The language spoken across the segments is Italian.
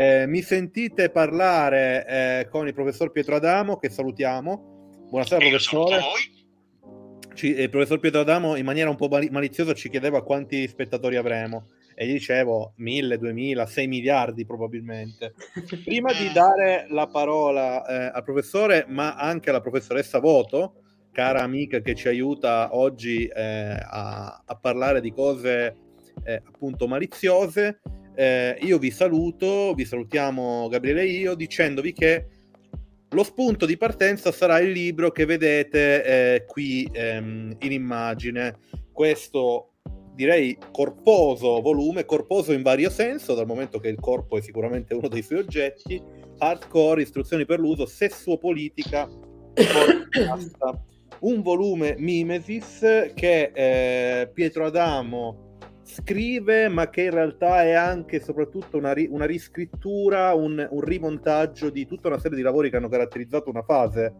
Eh, mi sentite parlare eh, con il professor Pietro Adamo, che salutiamo. Buonasera, professore. Ci, il professor Pietro Adamo, in maniera un po' maliziosa, ci chiedeva quanti spettatori avremo. E gli dicevo 1000, 2000, 6 miliardi probabilmente. Prima di dare la parola eh, al professore, ma anche alla professoressa Voto, cara amica che ci aiuta oggi eh, a, a, parlare di cose eh, appunto maliziose, eh, io vi saluto, vi salutiamo Gabriele e io, dicendovi che lo spunto di partenza sarà il libro che vedete eh, qui ehm, in immagine. Questo direi corposo volume, corposo in vario senso, dal momento che il corpo è sicuramente uno dei suoi oggetti, hardcore, istruzioni per l'uso, sessuopolitica, un volume Mimesis che eh, Pietro Adamo scrive, ma che in realtà è anche e soprattutto una, ri- una riscrittura, un, un, rimontaggio di tutta una serie di lavori che hanno caratterizzato una fase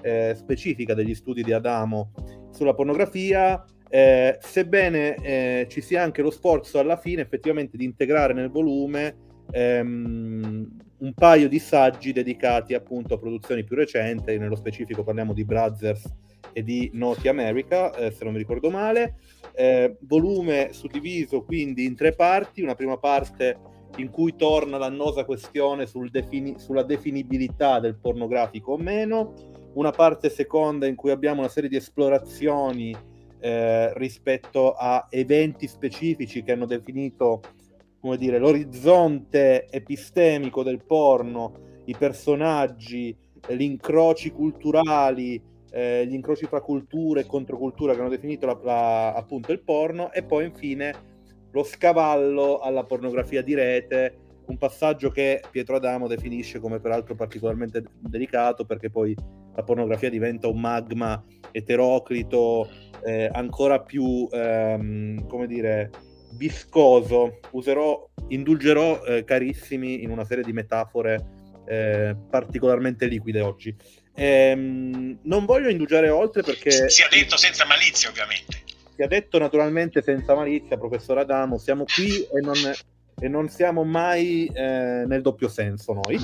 eh, specifica degli studi di Adamo sulla pornografia. Eh, sebbene eh, ci sia anche lo sforzo alla fine effettivamente di integrare nel volume ehm, un paio di saggi dedicati appunto a produzioni più recenti, nello specifico parliamo di Brothers e di Noti America, eh, se non mi ricordo male. Eh, volume suddiviso quindi in tre parti, una prima parte in cui torna l'annosa questione sul defini- sulla definibilità del pornografico o meno, una parte seconda in cui abbiamo una serie di esplorazioni eh, rispetto a eventi specifici che hanno definito come dire, l'orizzonte epistemico del porno, i personaggi, gli incroci culturali, eh, gli incroci fra cultura e controcultura che hanno definito la, la, appunto il porno e poi infine lo scavallo alla pornografia di rete, un passaggio che Pietro Adamo definisce come peraltro particolarmente delicato perché poi la pornografia diventa un magma eteroclito eh, ancora più, ehm, come dire, viscoso. Userò, indulgerò eh, carissimi in una serie di metafore eh, particolarmente liquide oggi. Ehm, non voglio indugiare oltre perché... Sia detto senza malizia, ovviamente. Sia detto naturalmente senza malizia, professor Adamo, siamo qui e non, e non siamo mai eh, nel doppio senso noi.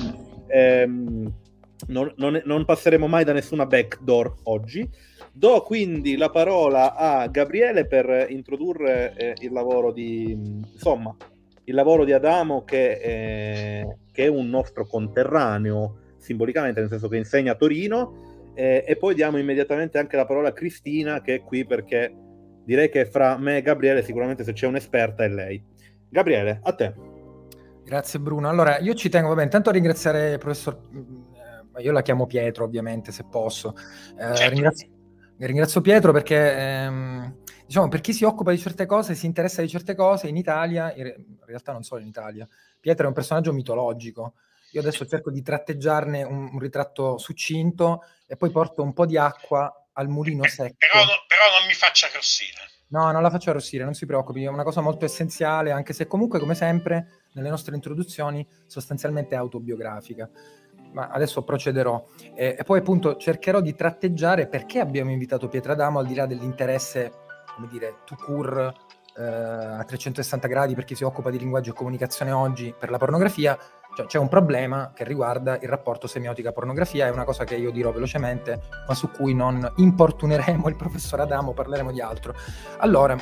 Ehm, non, non, non, passeremo mai da nessuna backdoor oggi. Do quindi la parola a Gabriele per introdurre eh, il lavoro di insomma il lavoro di Adamo che, eh, che è un nostro conterraneo simbolicamente, nel senso che insegna a Torino, eh, e poi diamo immediatamente anche la parola a Cristina che è qui perché direi che fra me e Gabriele sicuramente se c'è un'esperta è lei. Gabriele, a te. Grazie Bruno. Allora, io ci tengo, vabbè, intanto a ringraziare il professor, eh, io la chiamo Pietro ovviamente se posso. Eh, certo. ringrazio, ringrazio, Pietro perché... Ehm, diciamo, per chi si occupa di certe cose, si interessa di certe cose, in Italia, in realtà non solo in Italia, Pietro è un personaggio mitologico, io adesso cerco di tratteggiarne un, un, ritratto succinto e poi porto un po' di acqua al mulino secco. Però, però non mi faccia arrossire. No, non la faccio arrossire, non si preoccupi, è una cosa molto essenziale, anche se comunque, come sempre, nelle nostre introduzioni, sostanzialmente autobiografica. Ma adesso procederò. E, e poi appunto cercherò di tratteggiare perché abbiamo invitato Pietra D'Amo, al di là dell'interesse, come dire, to cure eh, a 360 gradi per chi si occupa di linguaggio e comunicazione oggi per la pornografia, cioè, c'è un problema che riguarda il rapporto semiotica-pornografia, è una cosa che io dirò velocemente, ma su cui non importuneremo il professor Adamo, parleremo di altro. Allora,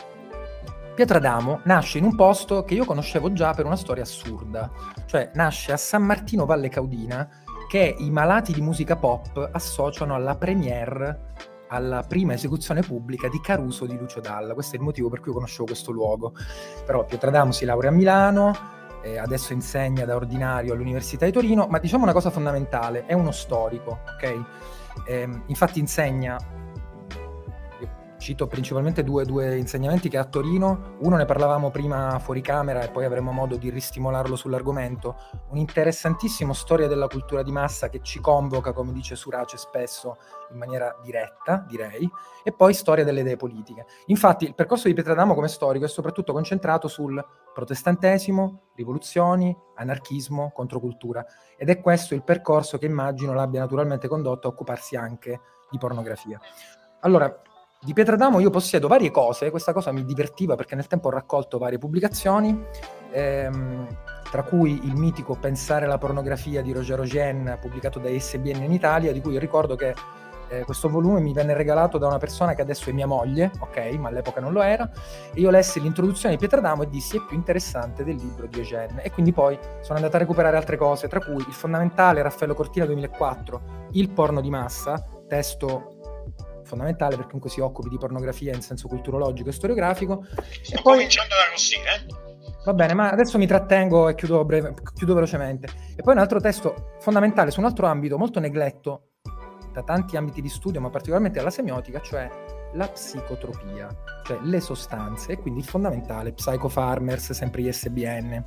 Pietro Adamo nasce in un posto che io conoscevo già per una storia assurda, cioè nasce a San Martino Valle Caudina, che i malati di musica pop associano alla premiere alla prima esecuzione pubblica di Caruso di Lucio Dalla. Questo è il motivo per cui conoscevo questo luogo. Però Pietro Adamo si laurea a Milano, eh, adesso insegna da ordinario all'Università di Torino, ma diciamo una cosa fondamentale, è uno storico, ok? Eh, infatti insegna cito principalmente due, due, insegnamenti che a Torino, uno ne parlavamo prima fuori camera e poi avremo modo di ristimolarlo sull'argomento, un interessantissimo storia della cultura di massa che ci convoca, come dice Surace spesso, in maniera diretta, direi, e poi storia delle idee politiche. Infatti il percorso di Pietradamo come storico è soprattutto concentrato sul protestantesimo, rivoluzioni, anarchismo, controcultura, ed è questo il percorso che immagino l'abbia naturalmente condotto a occuparsi anche di pornografia. Allora, di Pietradamo io possiedo varie cose, questa cosa mi divertiva perché nel tempo ho raccolto varie pubblicazioni. Ehm, tra cui il mitico Pensare la pornografia di Roger Rogen, pubblicato da SBN in Italia, di cui ricordo che eh, questo volume mi venne regalato da una persona che adesso è mia moglie, ok, ma all'epoca non lo era, e io lessi l'introduzione di Pietradamo e dissi è più interessante del libro di Eugène, e quindi poi sono andato a recuperare altre cose, tra cui il fondamentale Raffaello Cortina 2004, Il porno di massa, testo fondamentale perché comunque si occupi di pornografia in senso culturologico e storiografico. Sto e poi... cominciando da Rossini, eh? Va bene, ma adesso mi trattengo e chiudo, breve, chiudo velocemente. E poi un altro testo fondamentale su un altro ambito molto negletto da tanti ambiti di studio, ma particolarmente alla semiotica, cioè la psicotropia, cioè le sostanze, e quindi il fondamentale, Psychofarmers, sempre ISBN.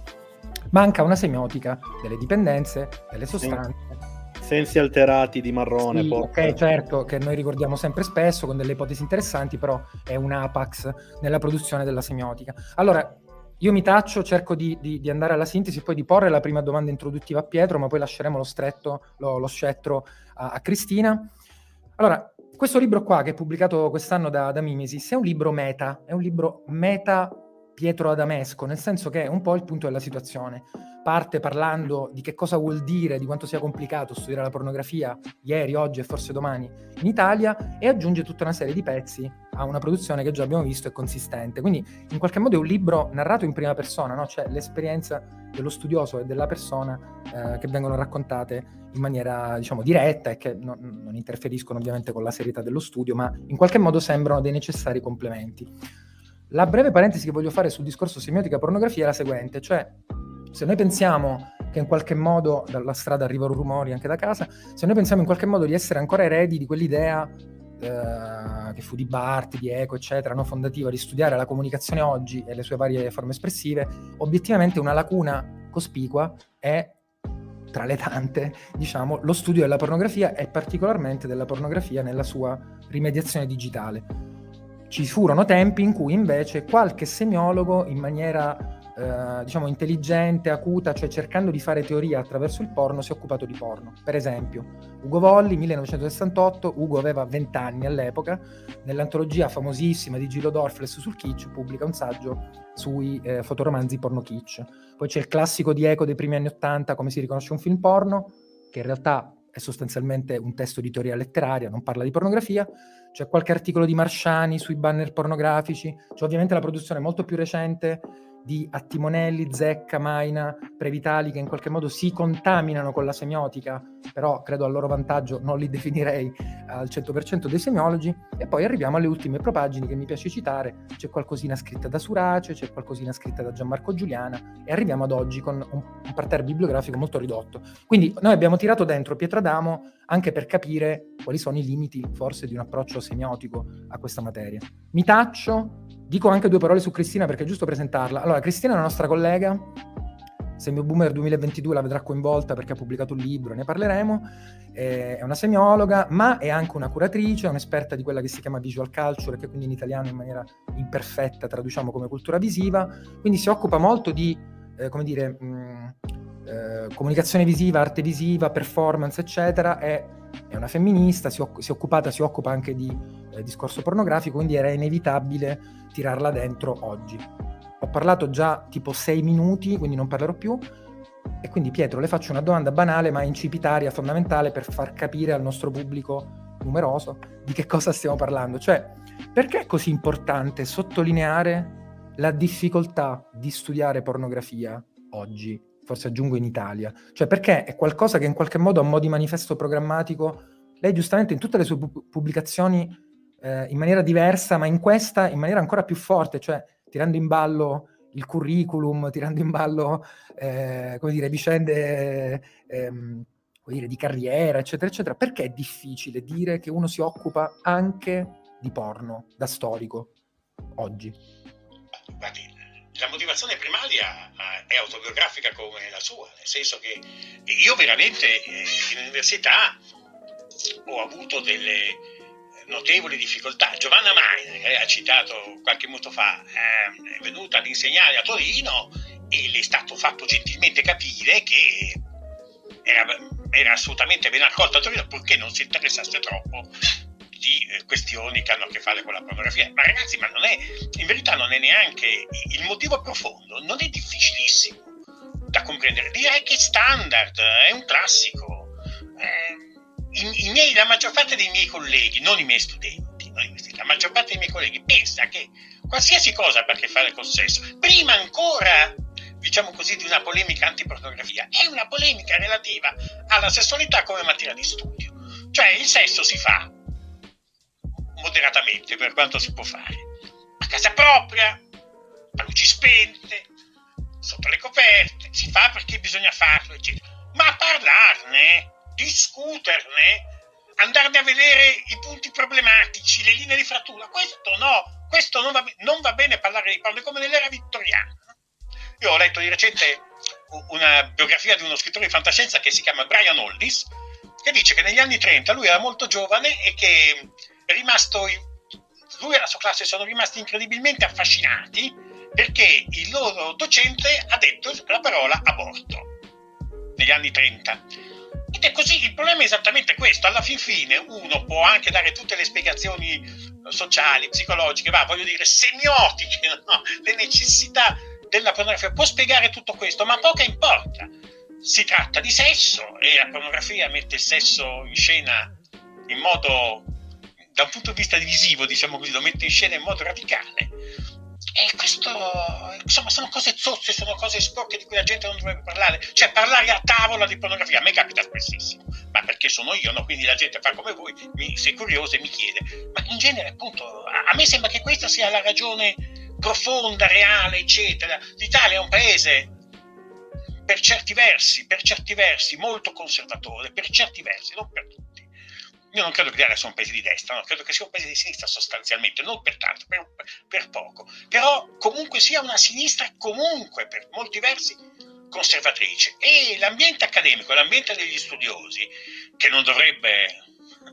Manca una semiotica delle dipendenze, delle sostanze. Sensi alterati di marrone. Sì, ok, certo, che noi ricordiamo sempre spesso con delle ipotesi interessanti, però è un apax nella produzione della semiotica. Allora, io mi taccio, cerco di, di, di, andare alla sintesi, poi di porre la prima domanda introduttiva a Pietro, ma poi lasceremo lo stretto, lo, lo scettro a, a, Cristina. Allora, questo libro qua, che è pubblicato quest'anno da, da Mimesis, è un libro meta, è un libro meta Pietro Adamesco, nel senso che è un po' il punto della situazione. Parte parlando di che cosa vuol dire, di quanto sia complicato studiare la pornografia ieri, oggi e forse domani in Italia e aggiunge tutta una serie di pezzi a una produzione che già abbiamo visto è consistente. Quindi in qualche modo è un libro narrato in prima persona, no? cioè l'esperienza dello studioso e della persona eh, che vengono raccontate in maniera diciamo diretta e che non, non interferiscono ovviamente con la serietà dello studio, ma in qualche modo sembrano dei necessari complementi. La breve parentesi che voglio fare sul discorso semiotica pornografia è la seguente, cioè se noi pensiamo che in qualche modo dalla strada arrivano rumori anche da casa, se noi pensiamo in qualche modo di essere ancora eredi di quell'idea eh, che fu di Barti, di Eco, eccetera, no? fondativa di studiare la comunicazione oggi e le sue varie forme espressive, obiettivamente una lacuna cospicua è tra le tante, diciamo, lo studio della pornografia e particolarmente della pornografia nella sua rimediazione digitale. Ci furono tempi in cui invece qualche semiologo in maniera eh, diciamo intelligente, acuta, cioè cercando di fare teoria attraverso il porno, si è occupato di porno. Per esempio, Ugo Volli, 1968, Ugo aveva 20 anni all'epoca, nell'antologia famosissima di Gillo Dorfles sul kitsch pubblica un saggio sui eh, fotoromanzi porno kitsch. Poi c'è il classico di Eco dei primi anni 80, come si riconosce un film porno, che in realtà è sostanzialmente un testo di teoria letteraria, non parla di pornografia, c'è qualche articolo di Marsciani sui banner pornografici, c'è ovviamente la produzione molto più recente di Attimonelli, Zecca, Maina, Previtali che in qualche modo si contaminano con la semiotica, però credo a loro vantaggio non li definirei al 100% dei semiologi, e poi arriviamo alle ultime propagini che mi piace citare, c'è qualcosina scritta da Surace, c'è qualcosina scritta da Gianmarco Giuliana e arriviamo ad oggi con un, un parterre bibliografico molto ridotto. Quindi noi abbiamo tirato dentro Pietradamo anche per capire quali sono i limiti forse di un approccio semiotico a questa materia. Mi taccio, Dico anche due parole su Cristina perché è giusto presentarla. Allora, Cristina è una nostra collega, Semio Boomer 2022 la vedrà coinvolta perché ha pubblicato un libro, ne parleremo. È una semiologa, ma è anche una curatrice, è un'esperta di quella che si chiama visual culture, che quindi in italiano in maniera imperfetta traduciamo come cultura visiva. Quindi si occupa molto di, eh, come dire, mh, eh, comunicazione visiva, arte visiva, performance, eccetera. È, è una femminista, si, si, è occupata, si occupa anche di eh, discorso pornografico, quindi era inevitabile tirarla dentro oggi. Ho parlato già tipo sei minuti, quindi non parlerò più. E quindi Pietro, le faccio una domanda banale ma incipitaria, fondamentale per far capire al nostro pubblico numeroso di che cosa stiamo parlando. Cioè, perché è così importante sottolineare la difficoltà di studiare pornografia oggi? Forse aggiungo in Italia. Cioè, perché è qualcosa che in qualche modo a mo' di manifesto programmatico, lei giustamente in tutte le sue pubblicazioni eh, in maniera diversa, ma in questa in maniera ancora più forte, cioè tirando in ballo il curriculum, tirando in ballo eh, come dire, vicende ehm, come dire, di carriera, eccetera, eccetera. Perché è difficile dire che uno si occupa anche di porno da storico oggi? Guardi, la motivazione primaria eh, è autobiografica come la sua, nel senso che io veramente eh, in università ho avuto delle notevoli difficoltà. Giovanna Maina, che ha citato qualche minuto fa, ehm, è venuta ad insegnare a Torino e le è stato fatto gentilmente capire che era, era assolutamente ben accolta a Torino purché non si interessasse troppo di eh, questioni che hanno a che fare con la pornografia. Ma ragazzi, ma non è, in verità non è neanche il motivo profondo, non è difficilissimo da comprendere? Direi che standard, è un classico. Eh, i, i miei, la maggior parte dei miei colleghi, non i miei studenti, i miei studenti, la maggior parte dei miei colleghi pensa che qualsiasi cosa abbia a che fare col sesso, prima ancora diciamo così, di una polemica antipornografia, è una polemica relativa alla sessualità come materia di studio. Cioè il sesso si fa moderatamente per quanto si può fare, a casa propria, a luci spente, sotto le coperte, si fa perché bisogna farlo, eccetera. Ma parlarne, discuterne, andarne a vedere i punti problematici, le linee di frattura, questo no, questo non va, non va bene parlare di porno, come nell'era vittoriana. Io ho letto di recente una biografia di uno scrittore di fantascienza che si chiama Brian Hollis, che dice che negli anni 30 lui era molto giovane e che è rimasto, lui e la sua classe sono rimasti incredibilmente affascinati perché il loro docente ha detto la parola aborto negli anni 30. Ed è così, il problema è esattamente questo, alla fin fine uno può anche dare tutte le spiegazioni sociali, psicologiche, va, voglio dire, semiotiche, no? le necessità della pornografia, può spiegare tutto questo, ma poco importa. Si tratta di sesso e la pornografia mette il sesso in scena in modo, da un punto di vista visivo, diciamo così, lo mette in scena in modo radicale e questo, insomma, sono cose zozze, sono cose sporche di cui la gente non dovrebbe parlare. Cioè, parlare a tavola di pornografia a me capita spessissimo, ma perché sono io, no? Quindi la gente fa come voi, mi, se è curiosa e mi chiede. Ma in genere, appunto, a, a me sembra che questa sia la ragione profonda, reale, eccetera. L'Italia è un paese per certi versi, per certi versi molto conservatore, per certi versi, non per tutti io non credo che l'Italia sia un paese di destra, no? credo che sia un paese di sinistra sostanzialmente, non per tanto, per, per poco, però comunque sia una sinistra comunque per molti versi conservatrice e l'ambiente accademico, l'ambiente degli studiosi, che non dovrebbe,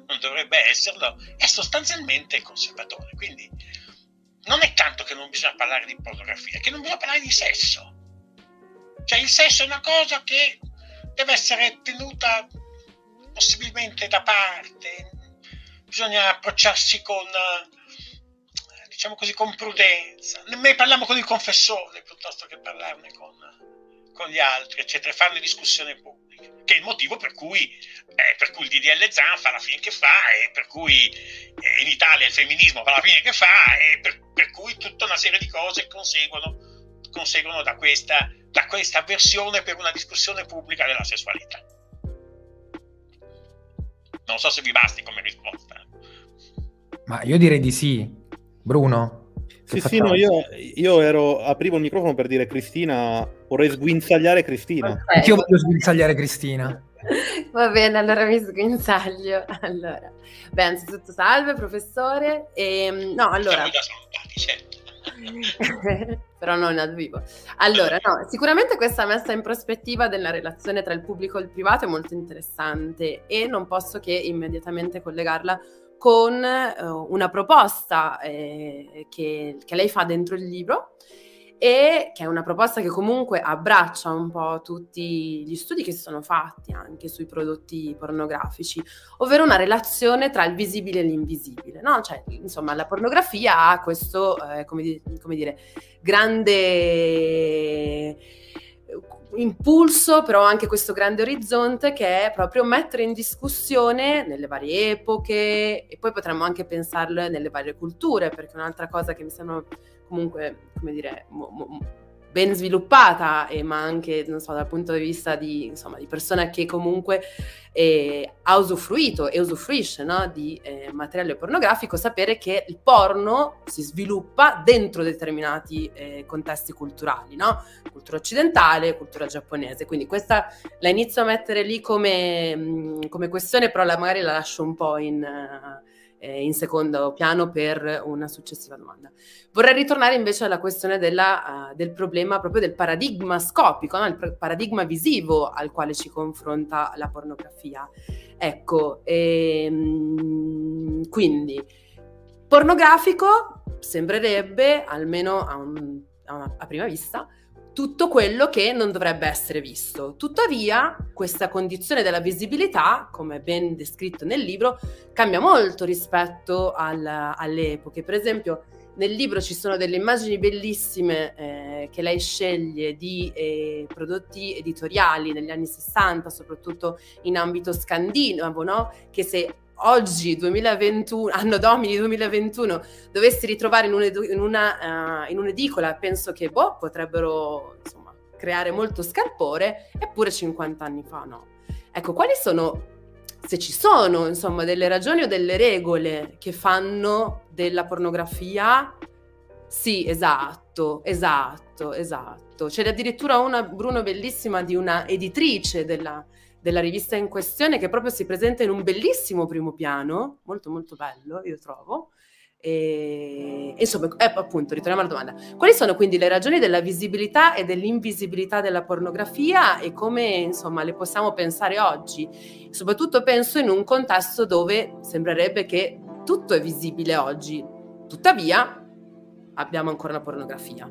non dovrebbe esserlo, è sostanzialmente conservatore. Quindi non è tanto che non bisogna parlare di pornografia, che non bisogna parlare di sesso. Cioè il sesso è una cosa che deve essere tenuta possibilmente da parte, bisogna approcciarsi con, diciamo così, con prudenza. Ne parliamo con il confessore piuttosto che parlarne con, con gli altri, eccetera, farne discussione pubblica, che è il motivo per cui, eh, per cui il DDL Zan fa la fine che fa e per cui eh, in Italia il femminismo fa la fine che fa e per, per cui tutta una serie di cose conseguono, conseguono da, questa, da questa avversione per una discussione pubblica della sessualità. Non so se vi basti come risposta. Ma io direi di sì. Bruno? Sì, sì, no, io, io, ero, aprivo il microfono per dire Cristina, vorrei sguinzagliare Cristina. Okay. Io voglio sguinzagliare Cristina. Va bene, allora mi sguinzaglio. Allora, beh, anzitutto salve professore. E, ehm, no, allora... Siamo già salutati, certo. però non dal vivo. Allora, no, sicuramente questa messa in prospettiva della relazione tra il pubblico e il privato è molto interessante e non posso che immediatamente collegarla con uh, una proposta eh, che, che lei fa dentro il libro e che è una proposta che comunque abbraccia un po' tutti gli studi che si sono fatti anche sui prodotti pornografici, ovvero una relazione tra il visibile e l'invisibile, no? Cioè, insomma, la pornografia ha questo, eh, come, di- come dire, grande impulso, però anche questo grande orizzonte che è proprio mettere in discussione nelle varie epoche e poi potremmo anche pensarlo nelle varie culture, perché un'altra cosa che mi sembra comunque, come dire, mo, mo, ben sviluppata, eh, ma anche, so, dal punto di vista di, insomma, di persona che comunque eh, ha usufruito e usufruisce no, di eh, materiale pornografico, sapere che il porno si sviluppa dentro determinati eh, contesti culturali, no? Cultura occidentale, cultura giapponese. Quindi questa la inizio a mettere lì come, mh, come questione, però la, magari la lascio un po' in... Uh, eh, in secondo piano per una successiva domanda. Vorrei ritornare invece alla questione della, uh, del problema proprio del paradigma scopico, no? il paradigma visivo al quale ci confronta la pornografia. Ecco, ehm, quindi pornografico sembrerebbe, almeno a, un, a, una, a prima vista, tutto quello che non dovrebbe essere visto. Tuttavia, questa condizione della visibilità, come ben descritto nel libro, cambia molto rispetto al, alle epoche. Per esempio, nel libro ci sono delle immagini bellissime eh, che lei sceglie di eh, prodotti editoriali negli anni 60, soprattutto in ambito scandinavo, no? che se oggi, 2021, anno domini 2021, dovessi ritrovare in, un'ed- in, una, uh, in un'edicola, penso che boh, potrebbero insomma, creare molto scalpore, eppure 50 anni fa no. Ecco, quali sono se ci sono, insomma, delle ragioni o delle regole che fanno della pornografia. Sì, esatto, esatto, esatto. C'è addirittura una, Bruno, bellissima di una editrice della, della rivista in questione che proprio si presenta in un bellissimo primo piano, molto molto bello, io trovo, e, insomma, eh, appunto, ritorniamo alla domanda. Quali sono quindi le ragioni della visibilità e dell'invisibilità della pornografia e come insomma le possiamo pensare oggi? Soprattutto penso in un contesto dove sembrerebbe che tutto è visibile oggi, tuttavia abbiamo ancora la pornografia.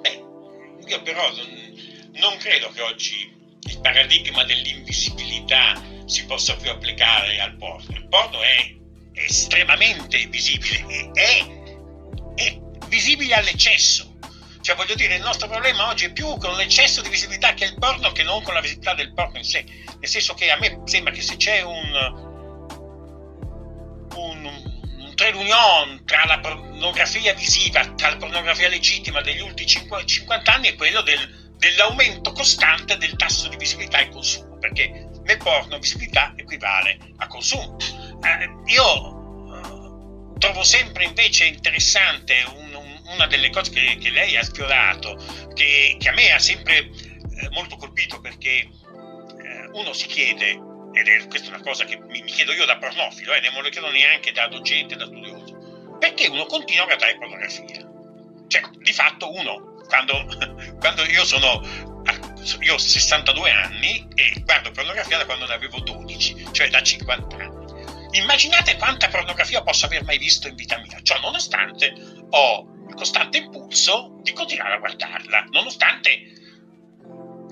Beh, io però non, non credo che oggi il paradigma dell'invisibilità si possa più applicare al porno. Il porno è estremamente visibile, è, è visibile all'eccesso. Cioè, voglio dire, il nostro problema oggi è più con l'eccesso di visibilità che il porno che non con la visibilità del porno in sé. Nel senso che a me sembra che se c'è un, un, un trade union tra la pornografia visiva, tra la pornografia legittima degli ultimi 50 anni è quello del, dell'aumento costante del tasso di visibilità e consumo, perché nel porno visibilità equivale a consumo eh, io eh, trovo sempre invece interessante un, un, una delle cose che, che, lei ha sfiorato, che, che a me ha sempre eh, molto colpito perché eh, uno si chiede, ed è questa è una cosa che mi, mi chiedo io da pornofilo, e non lo chiedo neanche da docente, da studioso, perché uno continua a guardare pornografia? Cioè, di fatto uno, quando, quando io sono io ho 62 anni e guardo pornografia da quando ne avevo 12, cioè da 50 anni. Immaginate quanta pornografia posso aver mai visto in vita mia, ciò nonostante ho il costante impulso di continuare a guardarla, nonostante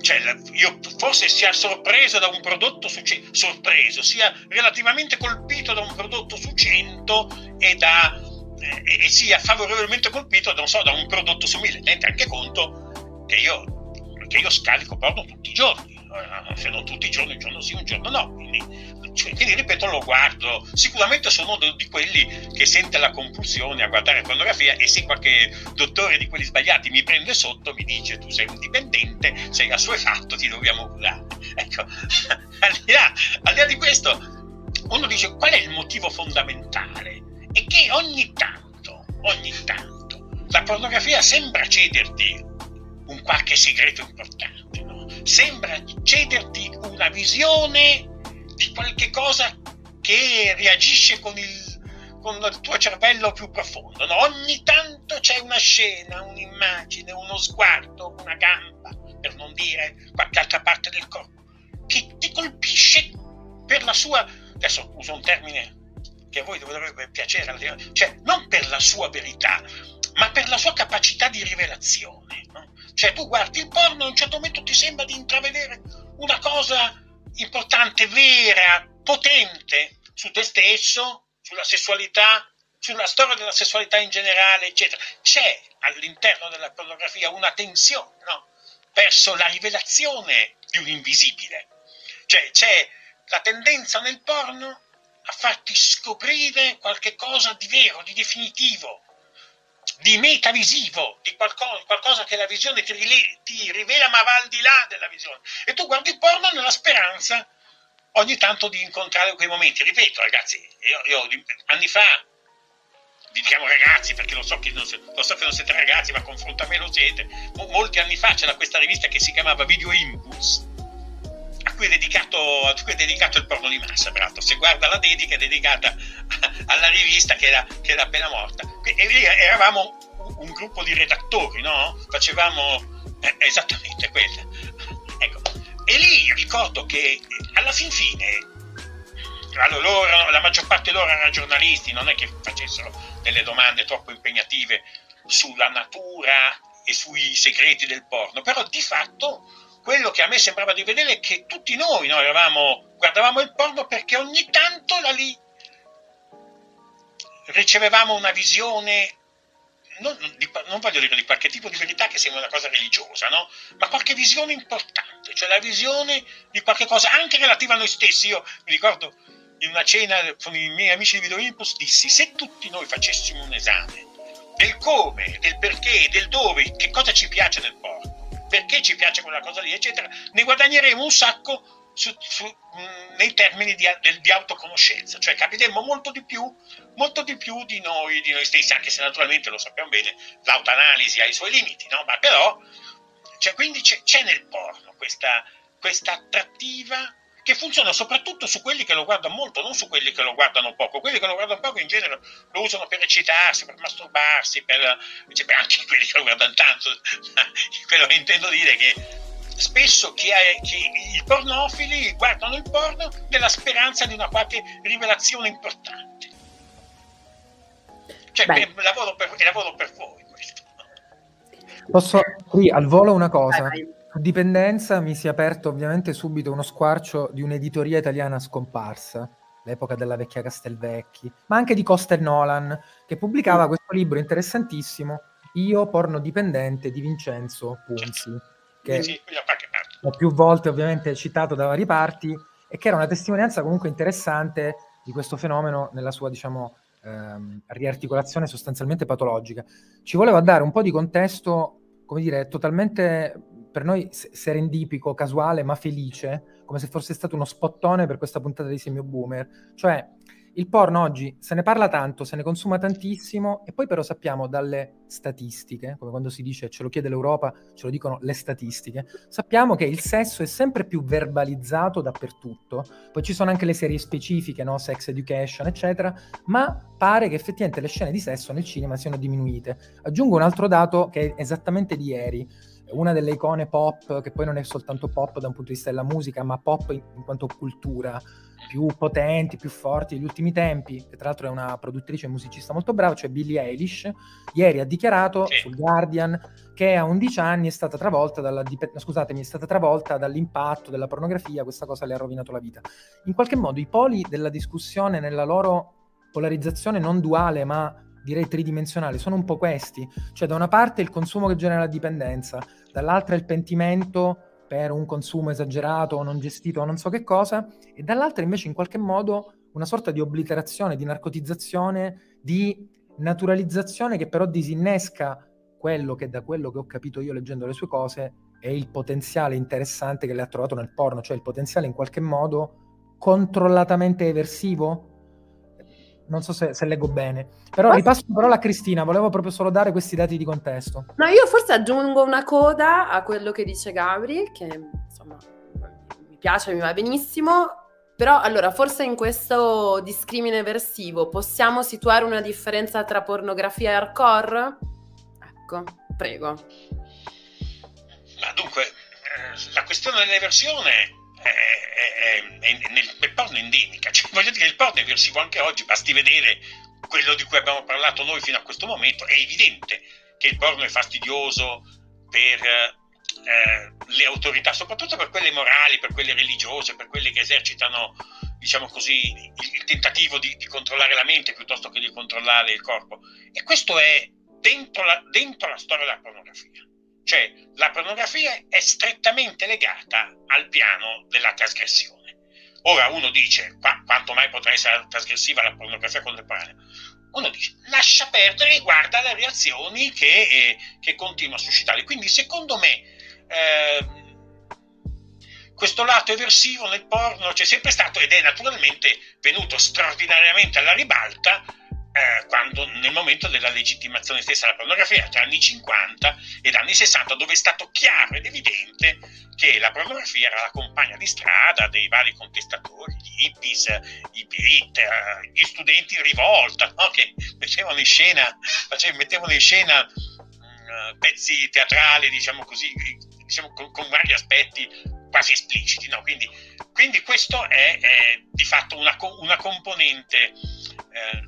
cioè, io forse sia sorpreso da un prodotto su 100, sorpreso, sia relativamente colpito da un prodotto su 100 e, da, eh, e sia favorevolmente colpito so, da un prodotto 1000. Tenete anche conto che io, che io scarico porno tutti i giorni, eh, se non tutti i giorni, un giorno sì, un giorno no. Quindi cioè, quindi ripeto, lo guardo. Sicuramente sono uno di quelli che sente la compulsione a guardare pornografia e se qualche dottore di quelli sbagliati mi prende sotto, mi dice tu sei un dipendente, sei assuefatto, ti dobbiamo curare. Ecco, al di là di questo, uno dice qual è il motivo fondamentale? È che ogni tanto, ogni tanto, la pornografia sembra cederti un qualche segreto importante, no? sembra cederti una visione di qualche cosa che reagisce con il, con il tuo cervello più profondo. No? Ogni tanto c'è una scena, un'immagine, uno sguardo, una gamba, per non dire qualche altra parte del corpo, che ti colpisce per la sua, adesso uso un termine che a voi dovrebbe piacere, cioè non per la sua verità, ma per la sua capacità di rivelazione. No? Cioè tu guardi il porno e a un certo momento ti sembra di intravedere una cosa importante, vera, potente su te stesso, sulla sessualità, sulla storia della sessualità in generale, eccetera. C'è all'interno della pornografia una tensione no? verso la rivelazione di un invisibile. Cioè c'è la tendenza nel porno a farti scoprire qualche cosa di vero, di definitivo, di metavisivo, di qualcosa, qualcosa che la visione ti, ti, rivela ma va al di là della visione. E tu guardi il porno nella speranza ogni tanto di incontrare quei momenti. Ripeto ragazzi, io, io anni fa, vi chiamo ragazzi perché lo so, non, lo so che non siete ragazzi, ma confronto a me lo siete, molti anni fa c'era questa rivista che si chiamava Video Impulse cui, dedicato, a cui è dedicato il porno di massa, peraltro. Se guarda la dedica è dedicata alla rivista che era, che era appena morta. E lì eravamo un gruppo di redattori, no? Facevamo eh, esattamente quella. Ecco. E lì ricordo che alla fin fine loro, la maggior parte loro erano giornalisti, non è che facessero delle domande troppo impegnative sulla natura e sui segreti del porno, però di fatto quello che a me sembrava di vedere è che tutti noi no, eravamo, guardavamo il porno perché ogni tanto da lì ricevevamo una visione non, di, non, voglio dire di qualche tipo di verità che sembra una cosa religiosa, no? ma qualche visione importante, cioè la visione di qualche cosa anche relativa a noi stessi. Io mi ricordo in una cena con i miei amici di Video Olympus dissi se tutti noi facessimo un esame del come, del perché, del dove, che cosa ci piace nel porno, perché ci piace quella cosa lì, eccetera, ne guadagneremo un sacco su, su, mh, nei termini di, di, autoconoscenza, cioè capiremo molto di più, molto di più di noi, di noi stessi, anche se naturalmente lo sappiamo bene, l'autoanalisi ha i suoi limiti, no? ma però cioè, quindi c'è, c'è nel porno questa, questa attrattiva che funziona soprattutto su quelli che lo guardano molto, non su quelli che lo guardano poco. Quelli che lo guardano poco in genere lo usano per eccitarsi, per masturbarsi, per, cioè, anche quelli che lo guardano tanto. Quello che intendo dire è che spesso chi è, chi, i pornofili guardano il porno nella speranza di una qualche rivelazione importante. Cioè, per, lavoro per, lavoro per voi questo. Posso qui al volo una cosa? Vai, vai dipendenza mi si è aperto ovviamente subito uno squarcio di un'editoria italiana scomparsa, l'epoca della vecchia Castelvecchi, ma anche di Costa Nolan, che pubblicava questo libro interessantissimo, Io porno dipendente di Vincenzo Punzi, che ho più volte ovviamente citato da varie parti e che era una testimonianza comunque interessante di questo fenomeno nella sua, diciamo, ehm, riarticolazione sostanzialmente patologica. Ci voleva dare un po' di contesto, come dire, totalmente per noi serendipico, casuale, ma felice, come se fosse stato uno spottone per questa puntata di Semio Boomer. Cioè, il porno oggi se ne parla tanto, se ne consuma tantissimo e poi però sappiamo dalle statistiche, come quando si dice ce lo chiede l'Europa, ce lo dicono le statistiche, sappiamo che il sesso è sempre più verbalizzato dappertutto, poi ci sono anche le serie specifiche, no? sex education, eccetera, ma pare che effettivamente le scene di sesso nel cinema siano diminuite. Aggiungo un altro dato che è esattamente di ieri una delle icone pop, che poi non è soltanto pop da un punto di vista della musica, ma pop in, in quanto cultura, più potenti, più forti degli ultimi tempi, che tra l'altro è una produttrice e musicista molto brava, cioè Billie Eilish, ieri ha dichiarato sì. sul Guardian che a 11 anni è stata travolta dalla scusatemi, è stata travolta dall'impatto della pornografia, questa cosa le ha rovinato la vita. In qualche modo i poli della discussione nella loro polarizzazione non duale, ma direi tridimensionale, sono un po' questi. Cioè, da una parte il consumo che genera la dipendenza, dall'altra il pentimento per un consumo esagerato o non gestito o non so che cosa, e dall'altra invece in qualche modo una sorta di obliterazione, di narcotizzazione, di naturalizzazione che però disinnesca quello che da quello che ho capito io leggendo le sue cose è il potenziale interessante che le ha trovato nel porno, cioè il potenziale in qualche modo controllatamente eversivo non so se, se leggo bene. Però ripasso la parola a Cristina, volevo proprio solo dare questi dati di contesto. No, io forse aggiungo una coda a quello che dice Gabri, che insomma mi piace, mi va benissimo. Però allora, forse in questo discrimine versivo possiamo situare una differenza tra pornografia e hardcore? Ecco, prego. Ma dunque, eh, la questione dell'eversione è, è, è nel porno endemica. Cioè, voglio dire, il porno è versivo anche oggi, basti vedere quello di cui abbiamo parlato noi fino a questo momento. È evidente che il porno è fastidioso per eh, le autorità, soprattutto per quelle morali, per quelle religiose, per quelle che esercitano, diciamo così, il, il tentativo di, di, controllare la mente piuttosto che di controllare il corpo. E questo è dentro la, dentro la storia della pornografia. Cioè la pornografia è strettamente legata al piano della trasgressione. Ora uno dice, qua, quanto mai potrà essere trasgressiva la pornografia contemporanea? Uno dice, lascia perdere e guarda le reazioni che, eh, che continua a suscitare. Quindi secondo me eh, questo lato eversivo nel porno c'è sempre stato ed è naturalmente venuto straordinariamente alla ribalta eh, quando, nel momento della legittimazione stessa della pornografia, tra anni 50 ed anni 60, dove è stato chiaro ed evidente che la pornografia era la compagna di strada dei vari contestatori, gli hippies, i beat, eh, gli studenti in rivolta, no? che mettevano in scena, mettevano in scena mh, mm, pezzi teatrali, diciamo così, diciamo, con, con vari aspetti quasi espliciti. No? Quindi, quindi, questo è, è, di fatto una, una componente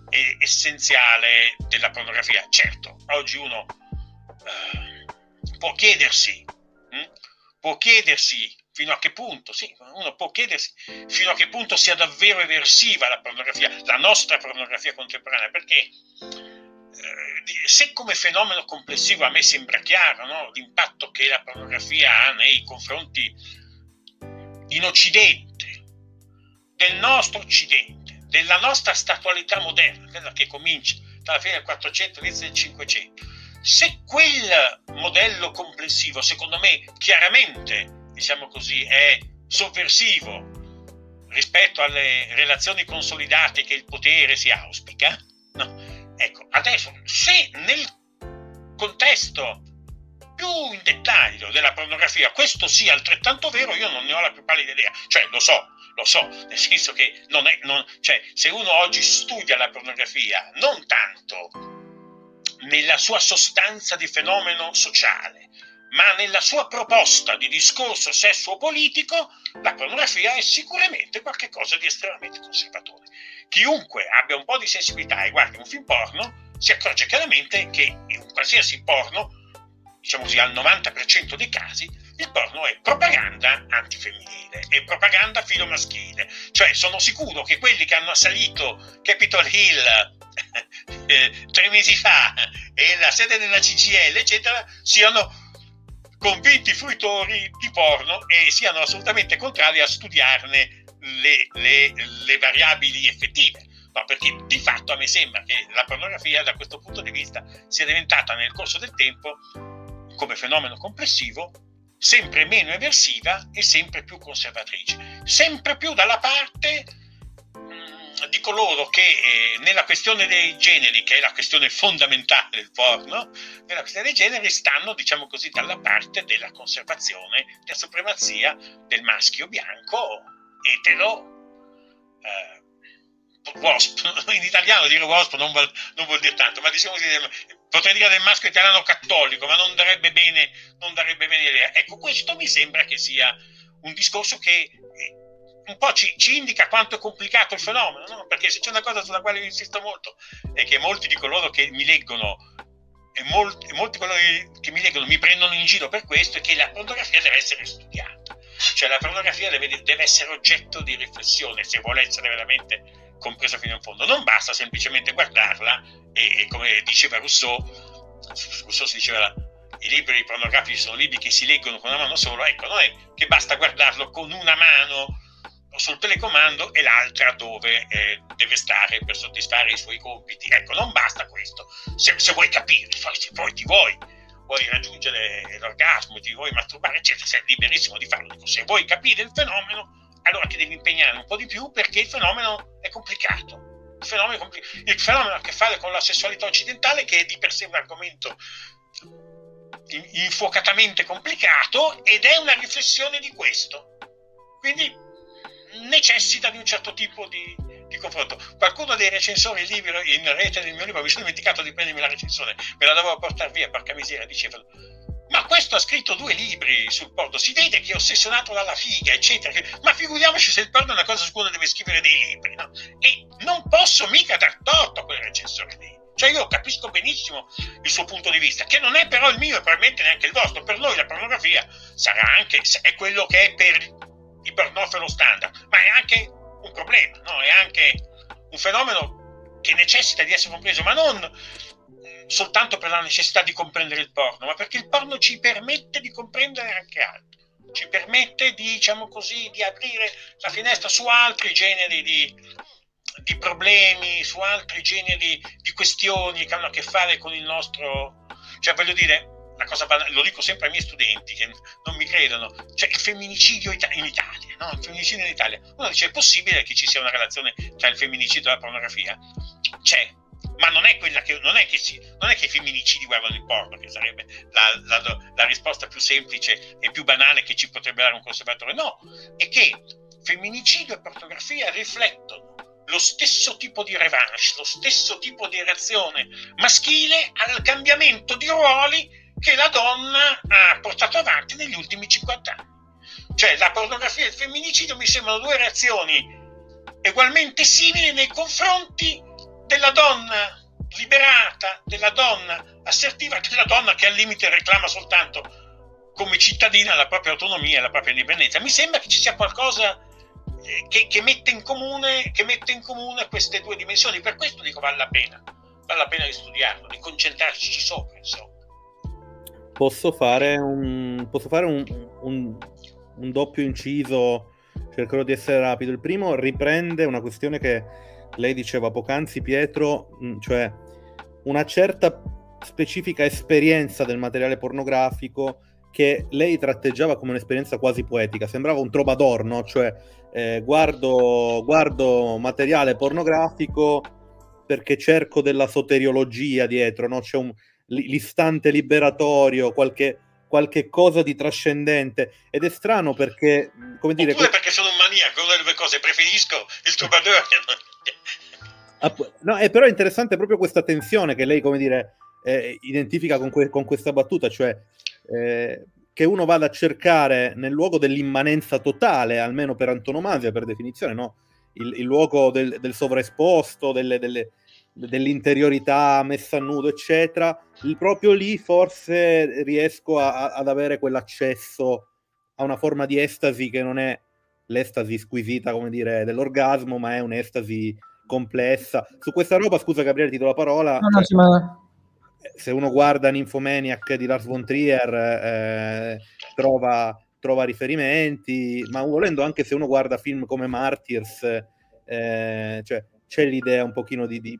eh, essenziale della pornografia. Certo, oggi uno eh, può chiedersi, hm? può chiedersi Fino a che punto? Sì, uno può chiedersi fino a che punto sia davvero eversiva la pornografia, la nostra pornografia contemporanea, perché eh, se come fenomeno complessivo a me sembra chiaro no? l'impatto che la pornografia ha nei confronti in Occidente, del nostro Occidente, della nostra statualità moderna, quella che comincia dalla fine del 400 all'inizio del 500, se quel modello complessivo, secondo me, chiaramente diciamo così, è sovversivo rispetto alle relazioni consolidate che il potere si auspica, no? ecco, adesso se nel contesto più in dettaglio della pornografia questo sia altrettanto vero, io non ne ho la più pallida idea, cioè lo so, lo so, nel senso che non è, non, cioè, se uno oggi studia la pornografia non tanto nella sua sostanza di fenomeno sociale, ma nella sua proposta di discorso sesso-politico la pornografia è sicuramente qualcosa di estremamente conservatore. Chiunque abbia un po' di sensibilità e guardi un film porno si accorge chiaramente che in un qualsiasi porno, diciamo così al 90% dei casi, il porno è propaganda antifemminile, è propaganda filomaschile. Cioè sono sicuro che quelli che hanno assalito Capitol Hill eh, tre mesi fa e la sede della CGL, eccetera, siano convinti fruitori di porno e siano assolutamente contrari a studiarne le, le, le variabili effettive. No, perché di fatto a me sembra che la pornografia da questo punto di vista sia diventata nel corso del tempo, come fenomeno complessivo, sempre meno eversiva e sempre più conservatrice, sempre più dalla parte di coloro che eh, nella questione dei generi, che è la questione fondamentale del porno, nella questione dei generi stanno, diciamo così, dalla parte della conservazione, della supremazia del maschio bianco, etero, eh, wasp. In italiano dire wasp non vuol, non vuol dire tanto, ma diciamo così, potrei dire del maschio italiano cattolico, ma non darebbe bene, non darebbe bene l'idea. Ecco, questo mi sembra che sia un discorso che eh, un po' ci, ci, indica quanto è complicato il fenomeno, no? perché se c'è una cosa sulla quale io insisto molto è che molti di coloro che mi leggono e molti, e molti coloro che mi leggono mi prendono in giro per questo è che la pornografia deve essere studiata, cioè la pornografia deve, deve essere oggetto di riflessione se vuole essere veramente compresa fino in fondo, non basta semplicemente guardarla e, e come diceva Rousseau, Rousseau si diceva i libri pornografici sono libri che si leggono con una mano sola, ecco, non è che basta guardarlo con una mano sul telecomando e l'altra dove eh, deve stare per soddisfare i suoi compiti. Ecco, non basta questo. Se, se vuoi capire, se poi ti vuoi, vuoi raggiungere l'orgasmo, ti vuoi masturbare, eccetera, sei liberissimo di farlo. Se vuoi capire il fenomeno, allora ti devi impegnare un po' di più perché il fenomeno è complicato. Il fenomeno, compl- il fenomeno ha a che fare con la sessualità occidentale, che è di per sé un argomento infuocatamente complicato ed è una riflessione di questo. Quindi necessita di un certo tipo di, di confronto. Qualcuno dei recensori libri in rete del mio libro, mi sono dimenticato di prendermi la recensione, me la dovevo portare via, porca miseria, dicevano. Ma questo ha scritto due libri sul porno, si vede che è ossessionato dalla figa, eccetera. Ma figuriamoci se il porno è una cosa su cui uno deve scrivere dei libri, no? E non posso mica dar torto a quel recensore lì. Cioè io capisco benissimo il suo punto di vista, che non è però il mio e probabilmente neanche il vostro. Per noi la pornografia sarà anche, è quello che è per ipertrofelo standard, ma è anche un problema, no? è anche un fenomeno che necessita di essere compreso, ma non soltanto per la necessità di comprendere il porno, ma perché il porno ci permette di comprendere anche altro, ci permette di, diciamo così, di aprire la finestra su altri generi di, di problemi, su altri generi di questioni che hanno a che fare con il nostro, cioè voglio dire, banale, lo dico sempre ai miei studenti che non mi credono, cioè il femminicidio in Italia, no? Il femminicidio in Italia. Uno dice è possibile che ci sia una relazione tra il femminicidio e la pornografia? C'è, ma non è che non è si, non è che i femminicidi guardano il porno, che sarebbe la, la, la, risposta più semplice e più banale che ci potrebbe dare un conservatore. No, è che femminicidio e pornografia riflettono lo stesso tipo di revanche, lo stesso tipo di reazione maschile al cambiamento di ruoli che la donna ha portato avanti negli ultimi 50 anni. Cioè la pornografia e il femminicidio mi sembrano due reazioni ugualmente simili nei confronti della donna liberata, della donna assertiva, della donna che al limite reclama soltanto come cittadina la propria autonomia e la propria indipendenza. Mi sembra che ci sia qualcosa eh, che, che, mette comune, che, mette in comune, queste due dimensioni. Per questo dico vale la pena, vale la pena di studiarlo, di concentrarci sopra. Insomma. Posso fare un, posso fare un, un, un doppio inciso, cercherò di essere rapido. Il primo riprende una questione che lei diceva poc'anzi, Pietro, mm, cioè una certa specifica esperienza del materiale pornografico che lei tratteggiava come un'esperienza quasi poetica, sembrava un trovador, no? Cioè, eh, guardo, guardo, materiale pornografico perché cerco della soteriologia dietro, no? C'è un, l'istante liberatorio, qualche, qualche, cosa di trascendente. Ed è strano perché, come dire... Oppure perché sono un maniaco, una delle cose, preferisco il trovador. no, è però interessante proprio questa tensione che lei, come dire, eh, identifica con, que- con, questa battuta, cioè eh, che uno vada a cercare nel luogo dell'immanenza totale, almeno per antonomasia, per definizione, no? il, il luogo del, del sovraesposto, delle, delle, dell'interiorità messa a nudo, eccetera, proprio lì forse riesco a, ad avere quell'accesso a una forma di estasi che non è l'estasi squisita, come dire, dell'orgasmo, ma è un'estasi complessa. Su questa roba, scusa Gabriele, ti do la parola. No, no, cioè, se uno guarda Nymphomaniac di Lars von Trier eh, trova, trova, riferimenti, ma volendo anche se uno guarda film come Martyrs, eh, cioè, c'è l'idea un pochino di, di,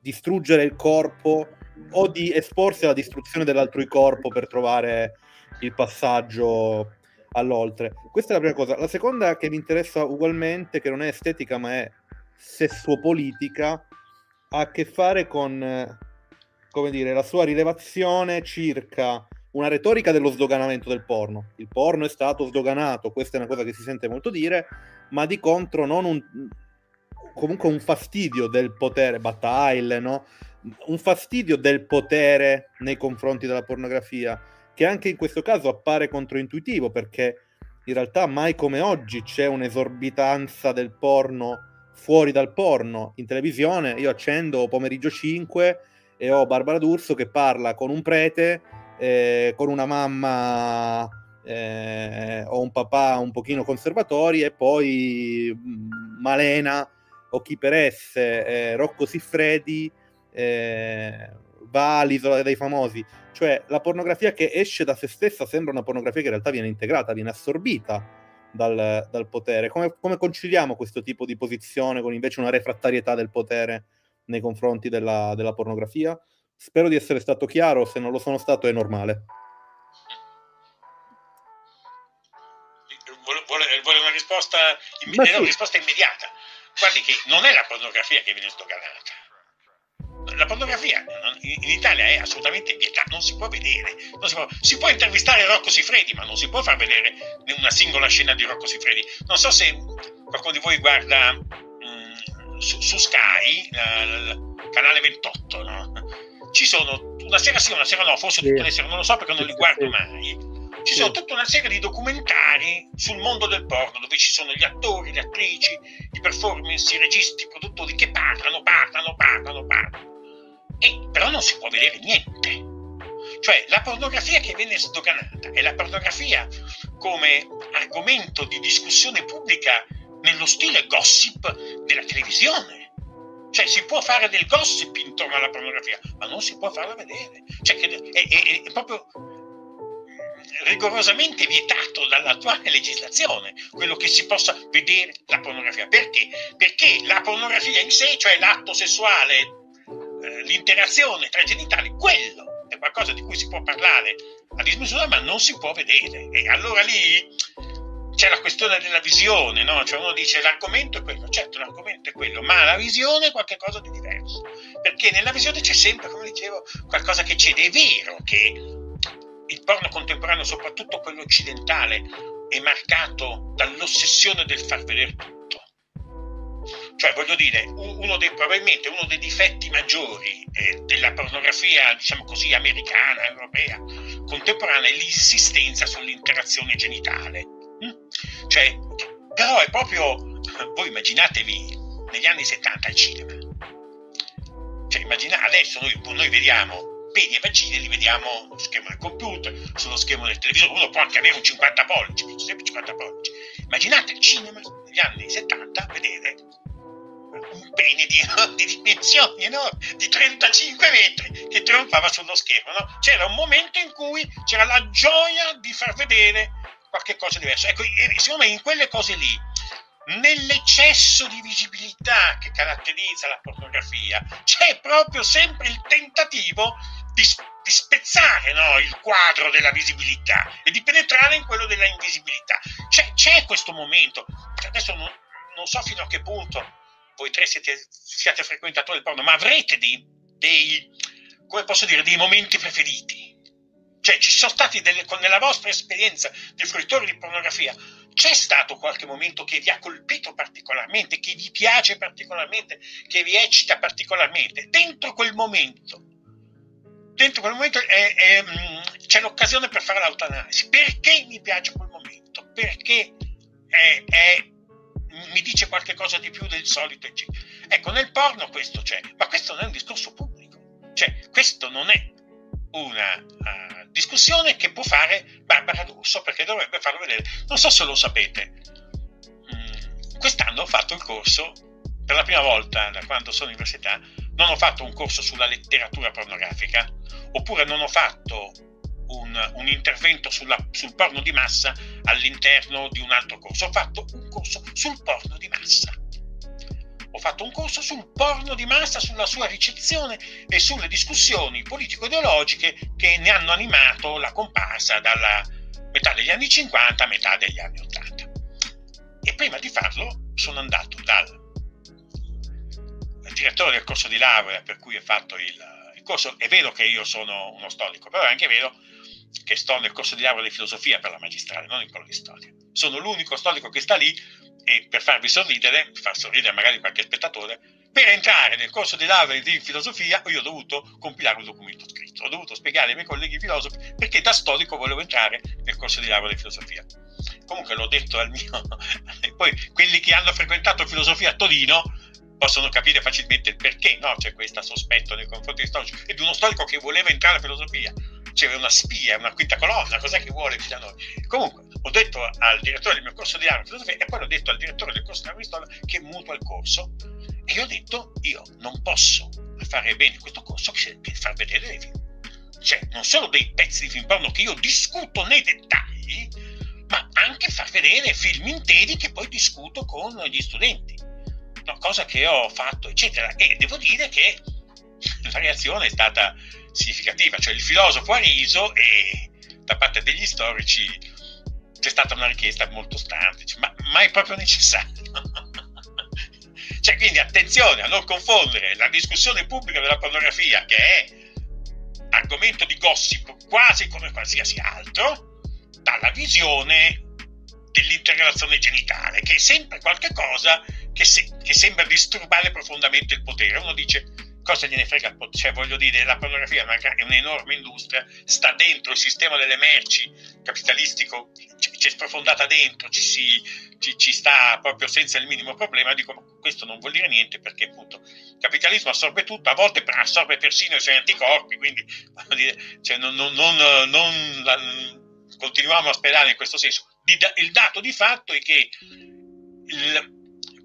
distruggere il corpo o di esporsi alla distruzione dell'altrui corpo per trovare il passaggio all'oltre. Questa è la prima cosa. La seconda che mi interessa ugualmente, che non è estetica ma è sessuopolitica, ha a che fare con come dire, la sua rilevazione circa una retorica dello sdoganamento del porno. Il porno è stato sdoganato, questa è una cosa che si sente molto dire, ma di contro non un comunque un fastidio del potere, battaglie, no? Un fastidio del potere nei confronti della pornografia, che anche in questo caso appare controintuitivo perché in realtà mai come oggi c'è un'esorbitanza del porno fuori dal porno in televisione. Io accendo pomeriggio 5 e ho Barbara D'Urso che parla con un prete, eh, con una mamma eh, o un papà un pochino conservatori e poi mm, Malena o chi per esse, eh, Rocco Siffredi eh, va all'isola dei famosi. Cioè la pornografia che esce da se stessa sembra una pornografia che in realtà viene integrata, viene assorbita dal, dal potere. Come, come conciliamo questo tipo di posizione con invece una refrattarietà del potere? nei confronti della, della pornografia. Spero di essere stato chiaro, se non lo sono stato è normale. Vuole, vuole una, risposta, imme- una risposta immediata. Guardi che non è la pornografia che viene sdoganata. La pornografia in Italia è assolutamente vietata, non si può vedere. Si può, si, può, intervistare Rocco Sifredi, ma non si può far vedere una singola scena di Rocco Sifredi. Non so se qualcuno di voi guarda su, su Sky, il canale 28, no? ci sono una sera sì, una sera no, forse tutte le sere, non lo so perché non li guardo mai. Ci sono tutta una serie di documentari sul mondo del porno dove ci sono gli attori, le attrici, i performance, i registi, i produttori che parlano, parlano, parlano, parlano. E però non si può vedere niente. Cioè la pornografia che viene sdoganata è la pornografia come argomento di discussione pubblica nello stile gossip della televisione. Cioè si può fare del gossip intorno alla pornografia, ma non si può farla vedere. Cioè, è, è, è proprio rigorosamente vietato dall'attuale legislazione quello che si possa vedere la pornografia. Perché? Perché la pornografia in sé, cioè l'atto sessuale, eh, l'interazione tra i genitali, quello è qualcosa di cui si può parlare a dismisura, ma non si può vedere. E allora lì c'è la questione della visione, no? Cioè uno dice l'argomento è quello, certo l'argomento è quello, ma la visione è qualcosa di diverso, perché nella visione c'è sempre, come dicevo, qualcosa che cede. È vero che il porno contemporaneo, soprattutto quello occidentale, è marcato dall'ossessione del far vedere tutto. Cioè, voglio dire, uno dei, probabilmente uno dei difetti maggiori eh, della pornografia, diciamo così, americana, europea, contemporanea è l'insistenza sull'interazione genitale cioè, però è proprio, voi immaginatevi negli anni 70 al cinema. Cioè, immaginate, adesso noi, noi vediamo peni e vagine li vediamo sullo schermo del computer, sullo schermo del televisore, uno può anche avere un 50 pollici, sempre 50 pollici. Immaginate il cinema negli anni 70 vedere pene di, di dimensioni enormi, di 35 metri, che trionfava sullo schermo. No? C'era un momento in cui c'era la gioia di far vedere qualche cosa diverso. Ecco, secondo me in quelle cose lì, nell'eccesso di visibilità che caratterizza la pornografia, c'è proprio sempre il tentativo di, di spezzare no, il quadro della visibilità e di penetrare in quello della invisibilità. C'è, c'è questo momento, adesso non, non, so fino a che punto voi tre siete, siate frequentatori del porno, ma avrete dei, dei, come posso dire, dei momenti preferiti. Cioè, ci sono stati delle, nella vostra esperienza di fruitori di pornografia, c'è stato qualche momento che vi ha colpito particolarmente, che vi piace particolarmente, che vi eccita particolarmente? Dentro quel momento dentro quel momento è, è, mm, c'è l'occasione per fare l'autoanalisi. Perché mi piace quel momento? Perché è, mi dice qualche cosa di più del solito, eccetera. Ecco, nel porno questo c'è, ma questo non è un discorso pubblico. Cioè, questo non è una uh, discussione che può fare Barbara D'Urso perché dovrebbe farlo vedere. Non so se lo sapete. Mm, quest'anno ho fatto il corso per la prima volta da quando sono in università non ho fatto un corso sulla letteratura pornografica, oppure non ho fatto un, un intervento sulla, sul porno di massa all'interno di un altro corso, ho fatto un corso sul porno di massa. Ho fatto un corso sul porno di massa, sulla sua ricezione e sulle discussioni politico-ideologiche che ne hanno animato la comparsa dalla metà degli anni 50 a metà degli anni 80. E prima di farlo sono andato dal direttore del corso di laurea per cui è fatto il, il corso, è vero che io sono uno storico, però è anche vero che sto nel corso di laurea di filosofia per la magistrale, non in quello di storia. Sono l'unico storico che sta lì e per farvi sorridere, far sorridere magari qualche spettatore, per entrare nel corso di laurea di filosofia io ho dovuto compilare un documento scritto, ho dovuto spiegare ai miei colleghi filosofi perché da storico volevo entrare nel corso di laurea di filosofia. Comunque l'ho detto al mio... poi quelli che hanno frequentato filosofia a Torino possono capire facilmente il perché no? c'è questo sospetto nei confronti di storici e di uno storico che voleva entrare in filosofia. C'era una spia, una quinta colonna, cos'è che vuole da noi? Comunque, ho detto al direttore del mio corso di laurea filosofia e poi ho detto al direttore del corso di laurea che mutua il corso e gli ho detto io non posso fare bene questo corso che far vedere dei film. Cioè, non solo dei pezzi di film porno che io discuto nei dettagli, ma anche far vedere film interi che poi discuto con gli studenti no, cosa che ho fatto, eccetera. E devo dire che la reazione è stata significativa, cioè il filosofo ha riso e da parte degli storici c'è stata una richiesta molto stante, cioè, ma, ma è proprio necessario. cioè, quindi attenzione a non confondere la discussione pubblica della pornografia, che è argomento di gossip quasi come qualsiasi altro, dalla visione dell'interrelazione genitale, che è sempre qualcosa che, se, che sembra disturbare profondamente il potere. Uno dice cosa gliene frega, cioè voglio dire, la pornografia è un'enorme industria, sta dentro il sistema delle merci capitalistico, ci è sprofondata dentro, ci, si, ci, ci, sta proprio senza il minimo problema, dico questo non vuol dire niente perché appunto il capitalismo assorbe tutto, a volte assorbe persino i suoi anticorpi, quindi dire, cioè, non, non, non, non la, continuiamo a sperare in questo senso. Il dato di fatto è che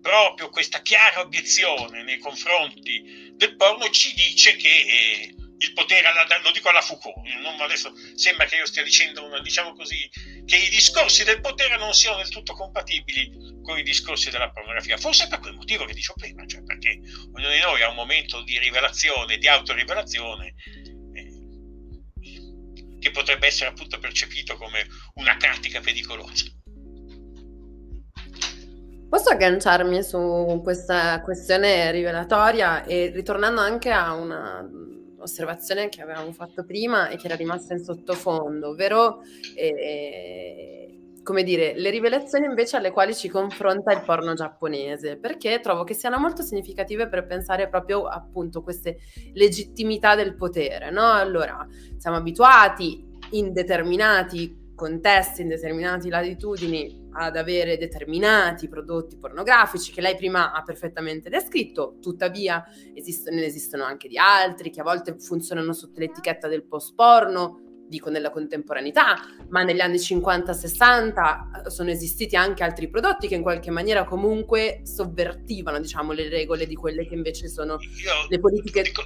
proprio questa chiara obiezione nei confronti del porno ci dice che eh, il potere, alla, lo dico alla Foucault, non, adesso sembra che io stia dicendo, una, diciamo così, che i discorsi del potere non siano del tutto compatibili con i discorsi della pornografia, forse per quel motivo che dicevo prima, cioè perché ognuno di noi ha un momento di rivelazione, di autorivelazione, eh, che potrebbe essere appunto percepito come una pratica pericolosa. Posso agganciarmi su questa questione rivelatoria e ritornando anche a una osservazione che avevamo fatto prima e che era rimasta in sottofondo, ovvero eh, come dire, le rivelazioni invece alle quali ci confronta il porno giapponese, perché trovo che siano molto significative per pensare proprio appunto queste legittimità del potere, no? Allora, siamo abituati in determinati contesti, in determinate latitudini, ad avere determinati prodotti pornografici che lei prima ha perfettamente descritto, tuttavia esistono, ne esistono anche di altri che a volte funzionano sotto l'etichetta del post porno, dico nella contemporaneità, ma negli anni 50-60 eh, sono esistiti anche altri prodotti che in qualche maniera comunque sovvertivano, diciamo, le regole di quelle che invece sono Io le politiche. Dico,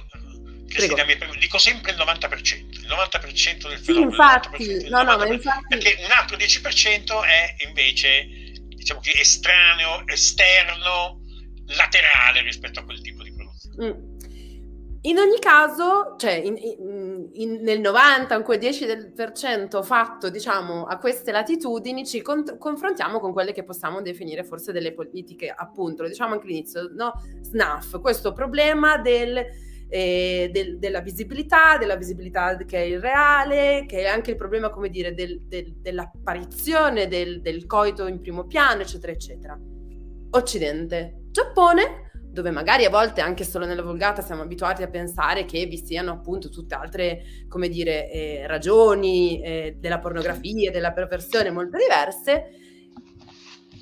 Prego. dico sempre il 90%, il 90% del Sì, fenomeno. infatti, il 90%, no, no, ma 90%, infatti, Perché un altro 10% è invece, diciamo che estraneo, esterno, laterale rispetto a quel tipo di prodotto. Mm. In ogni caso, cioè in- in- in- nel 90, in quel 10% fatto, diciamo, a queste latitudini, ci con- confrontiamo con quelle che possiamo definire forse delle politiche, appunto, lo diciamo anche all'inizio, no? SNAF, questo problema del, eh, del- della visibilità, della visibilità che è irreale, che è anche il problema, come dire, del- del- dell'apparizione del, coito in primo piano, eccetera, eccetera. Occidente, Giappone, dove magari a volte anche solo nella vulgata siamo abituati a pensare che vi siano appunto tutte altre, come dire, eh, ragioni eh, della pornografia, della perversione molto diverse.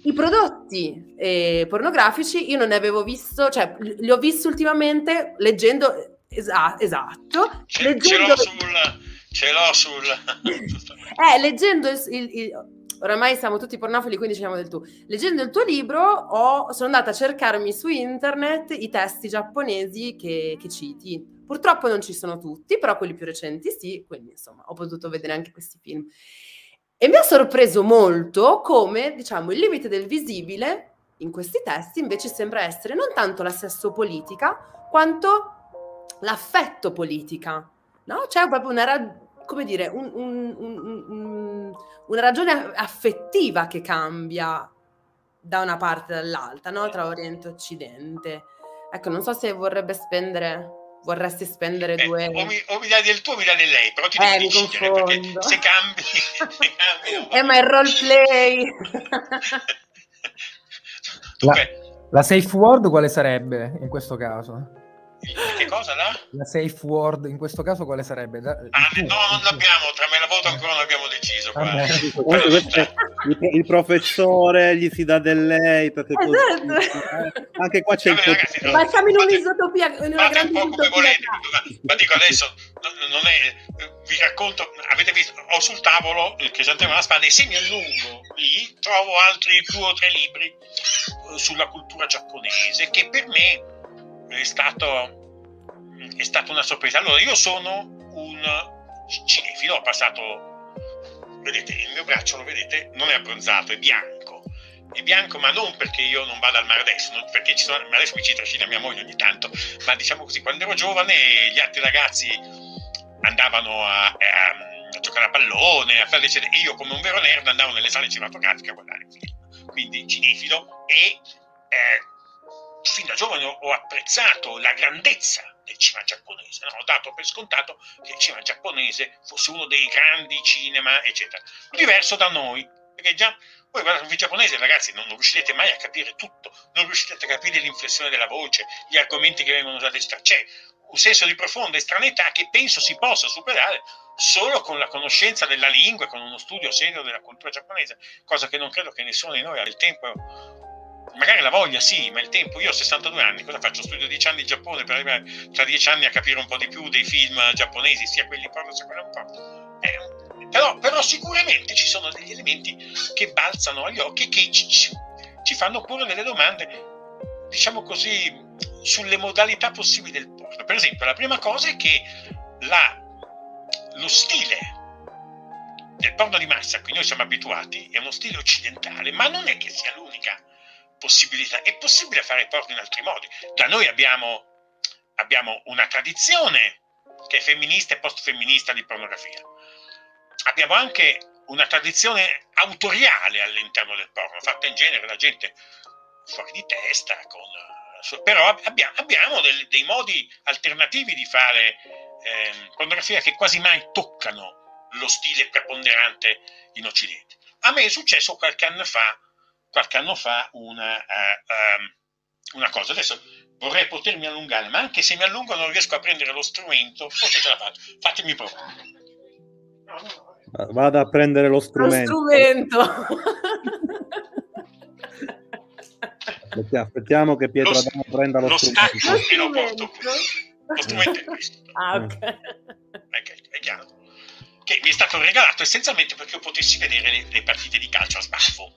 I prodotti eh, pornografici io non ne avevo visto, cioè li ho visti ultimamente leggendo, esa- esatto, Ce, ce leggendo, l'ho sul... Ce l'ho sul... eh, leggendo il, il- il- oramai siamo tutti pornofili, quindi ci chiamiamo del tu. Leggendo il tuo libro, ho- sono andata a cercarmi su internet i testi giapponesi che, che citi. Purtroppo non ci sono tutti, però quelli più recenti sì, quindi insomma ho potuto vedere anche questi film. E mi ha sorpreso molto come, diciamo, il limite del visibile in questi testi invece sembra essere non tanto la sesso-politica, quanto l'affetto politica. No? C'è proprio una, come dire, un- un- un- una ragione affettiva che cambia da una parte e dall'altra, no? tra Oriente e Occidente. Ecco, non so se vorrebbe spendere, vorresti spendere Eh, due... o, mi, o mi dai del tuo o mi dai del lei, però ti Eh, devi decidere perché confondo. se cambi, se cambi Eh, ma il bene. roleplay! Dunque, La safe word quale sarebbe in questo caso? Il- cosa là? La safe word in questo caso quale sarebbe? Da- Ah, no, non l'abbiamo, tra me e la voto ancora non abbiamo deciso. Qua. Vabbè. Comunque questo è- il, il professore gli si dà del lei perché così, Esatto. eh, anche qua c'è il Vabbè, ragazzi, po- no. Ma siamo in un'isotopia, in una Fate un grande po' volete, ma, dico adesso, non, è, eh, vi racconto, avete visto, ho sul tavolo il Crisantemo alla spada e se mi allungo lì trovo altri due o tre libri eh, sulla cultura giapponese che per me è stato è stata una sorpresa. Allora, io sono un cinefilo, ho passato, vedete, il mio braccio, lo vedete, non è abbronzato, è bianco. È bianco, ma non perché io non vada al mare adesso, perché sono, adesso mi ci trascina mia moglie ogni tanto, ma diciamo così, quando ero giovane gli altri ragazzi andavano a, a- a giocare a pallone, a fare eccetera, e io come un vero nerd andavo nelle sale cinematografiche a guardare film. Quindi cinefilo e eh, fin da giovane ho apprezzato la grandezza del cinema giapponese, no? dato per scontato che il cinema giapponese fosse uno dei grandi cinema, eccetera. Diverso da noi, perché già voi guardate un film giapponese, ragazzi, non, non riuscirete mai a capire tutto, non riuscirete a capire l'inflessione della voce, gli argomenti che vengono usati. C'è un senso di profonda estraneità che penso si possa superare solo con la conoscenza della lingua con uno studio serio della cultura giapponese, cosa che non credo che nessuno di noi abbia il tempo magari la voglia sì, ma il tempo, io ho 62 anni, cosa faccio? Studio 10 anni in Giappone per arrivare tra 10 anni a capire un po' di più dei film giapponesi, sia quelli porno sia quelli non porno. Eh, però, però sicuramente ci sono degli elementi che balzano agli occhi e che ci, ci- ci fanno porre delle domande, diciamo così, sulle modalità possibili del porno. Per esempio, la prima cosa è che la- lo stile del porno di massa a cui noi siamo abituati è uno stile occidentale, ma non è che sia l'unica possibilità. È possibile fare porno in altri modi. Da noi abbiamo, abbiamo una tradizione che è femminista e post-femminista di pornografia. Abbiamo anche una tradizione autoriale all'interno del porno, fatta in genere da gente fuori di testa, con, eh, però ab- abbiamo, abbiamo del- dei modi alternativi di fare ehm, pornografia che quasi mai toccano lo stile preponderante in Occidente. A me è successo qualche anno fa, qualche anno fa una, eh, ehm, una cosa. Adesso vorrei potermi allungare, ma anche se mi allungo non riesco a prendere lo strumento, forse ce la faccio. Fatemi provare. No. Vada a prendere lo strumento. Lo strumento. Aspettiamo che Pietro Adamo prenda lo, lo strumento. Stacco e lo porto qui. Lo strumento è questo. Ah, ok. Ecco, è chiaro. Che mi è stato regalato essenzialmente perché io potessi vedere le, le partite di calcio a sbaffo.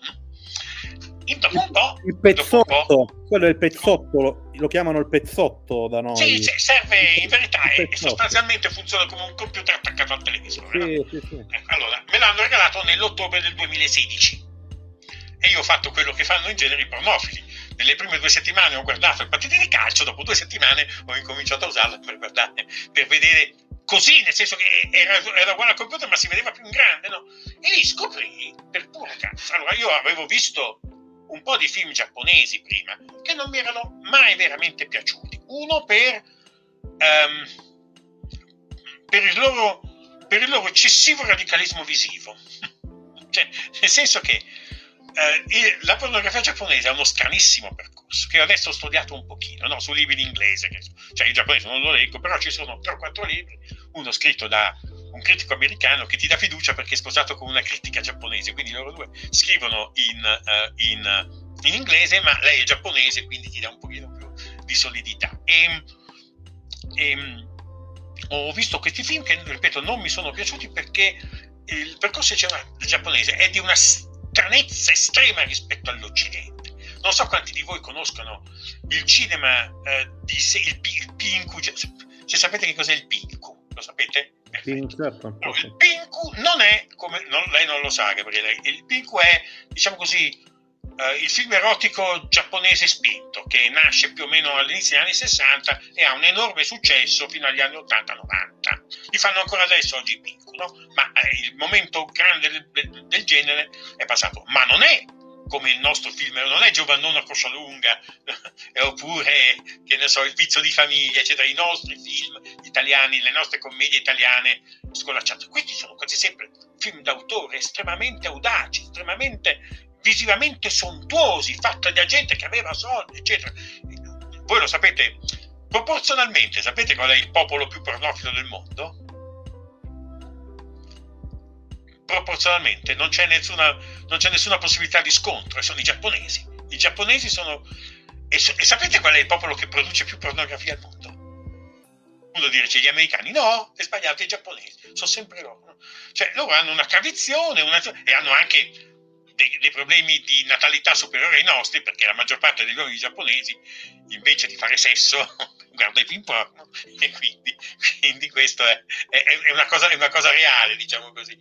Dopo un po', Il pezzotto, po', quello è il pezzotto, lo, lo chiamano il pezzotto da noi. Sì, sì, serve in verità Il e pezzotto. sostanzialmente funziona come un computer attaccato al televisore. no? Sì, sì, sì. Ecco, allora, me l'hanno regalato nell'ottobre del 2016 e io ho fatto quello che fanno in genere i pornofili. Nelle prime due settimane ho guardato le partite di calcio, dopo due settimane ho incominciato a usarla per guardare, per vedere così, nel senso che era, era uguale al computer ma si vedeva più in grande, no? E lì scoprì, per puro caso, allora io avevo visto un po' di film giapponesi prima che non mi erano mai veramente piaciuti. Uno per, ehm, per, il, loro, per il loro eccessivo radicalismo visivo. cioè, nel senso che eh, la pornografia giapponese ha uno stranissimo percorso che adesso ho studiato un pochino no? su libri in inglese, cioè il giapponese non lo leggo, però ci sono 3 o 4 libri, uno scritto da un critico americano che ti dà fiducia perché è sposato con una critica giapponese, quindi loro due scrivono in, eh, in- in inglese, ma lei è giapponese, quindi ti dà un pochino più di solidità. E, e, ho visto questi film che, ripeto, non mi sono piaciuti perché il percorso giapponese è di una stranezza estrema rispetto all'Occidente. Non so quanti di voi conoscono il cinema eh, di se- il, il Pinku, cioè, se sapete che cos'è il Pinku, lo sapete? Certo. Allora, il Pinku non è come non- lei non lo sa, Gabriele. Il Pinku è, diciamo così, eh, il film erotico giapponese spinto che nasce più o meno all'inizio degli anni 60 e ha un enorme successo fino agli anni 80-90. Li fanno ancora adesso oggi i Pinku, no? ma eh, il momento grande del- del genere è passato. Ma non è come il nostro film, non è Giovannone a coscia lunga, oppure che ne so, il vizio di famiglia, eccetera. I nostri film italiani, le nostre commedie italiane scolacciate. Questi sono quasi sempre film d'autore estremamente audaci, estremamente visivamente sontuosi, fatti da gente che aveva soldi, eccetera. Voi lo sapete, proporzionalmente, sapete qual è il popolo più pornofilo del mondo? Proporzionalmente non c'è nessuna, non c'è nessuna possibilità di scontro, e sono i giapponesi. I giapponesi sono... E, so- e sapete qual è il popolo che produce più pornografia al mondo? Uno dice gli americani, no, è sbagliato, i giapponesi, sono sempre loro. no? Cioè, loro hanno una tradizione una- e hanno anche dei, dei problemi di natalità superiore ai nostri, perché la maggior parte degli uomini giapponesi, invece di fare sesso, guarda i film porno, e quindi, quindi questo è, è- è una cosa, è una cosa reale, diciamo così.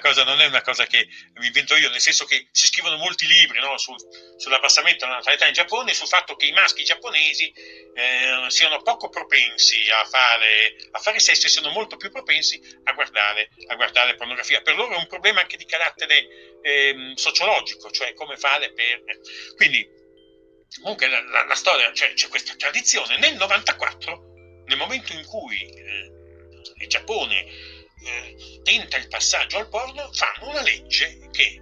Cosa, non è una cosa che mi invento io, nel senso che si scrivono molti libri no, sul, sull'abbassamento della natalità in Giappone, sul fatto che i maschi giapponesi eh, siano poco propensi a fare, a fare sesso e siano molto più propensi a guardare, a guardare pornografia. Per loro è un problema anche di carattere ehm, sociologico, cioè come fare per... Quindi, comunque la, la- la storia, cioè, c'è questa tradizione. Nel 94, nel momento in cui eh, il Giappone eh, tenta il passaggio al porno, fanno una legge che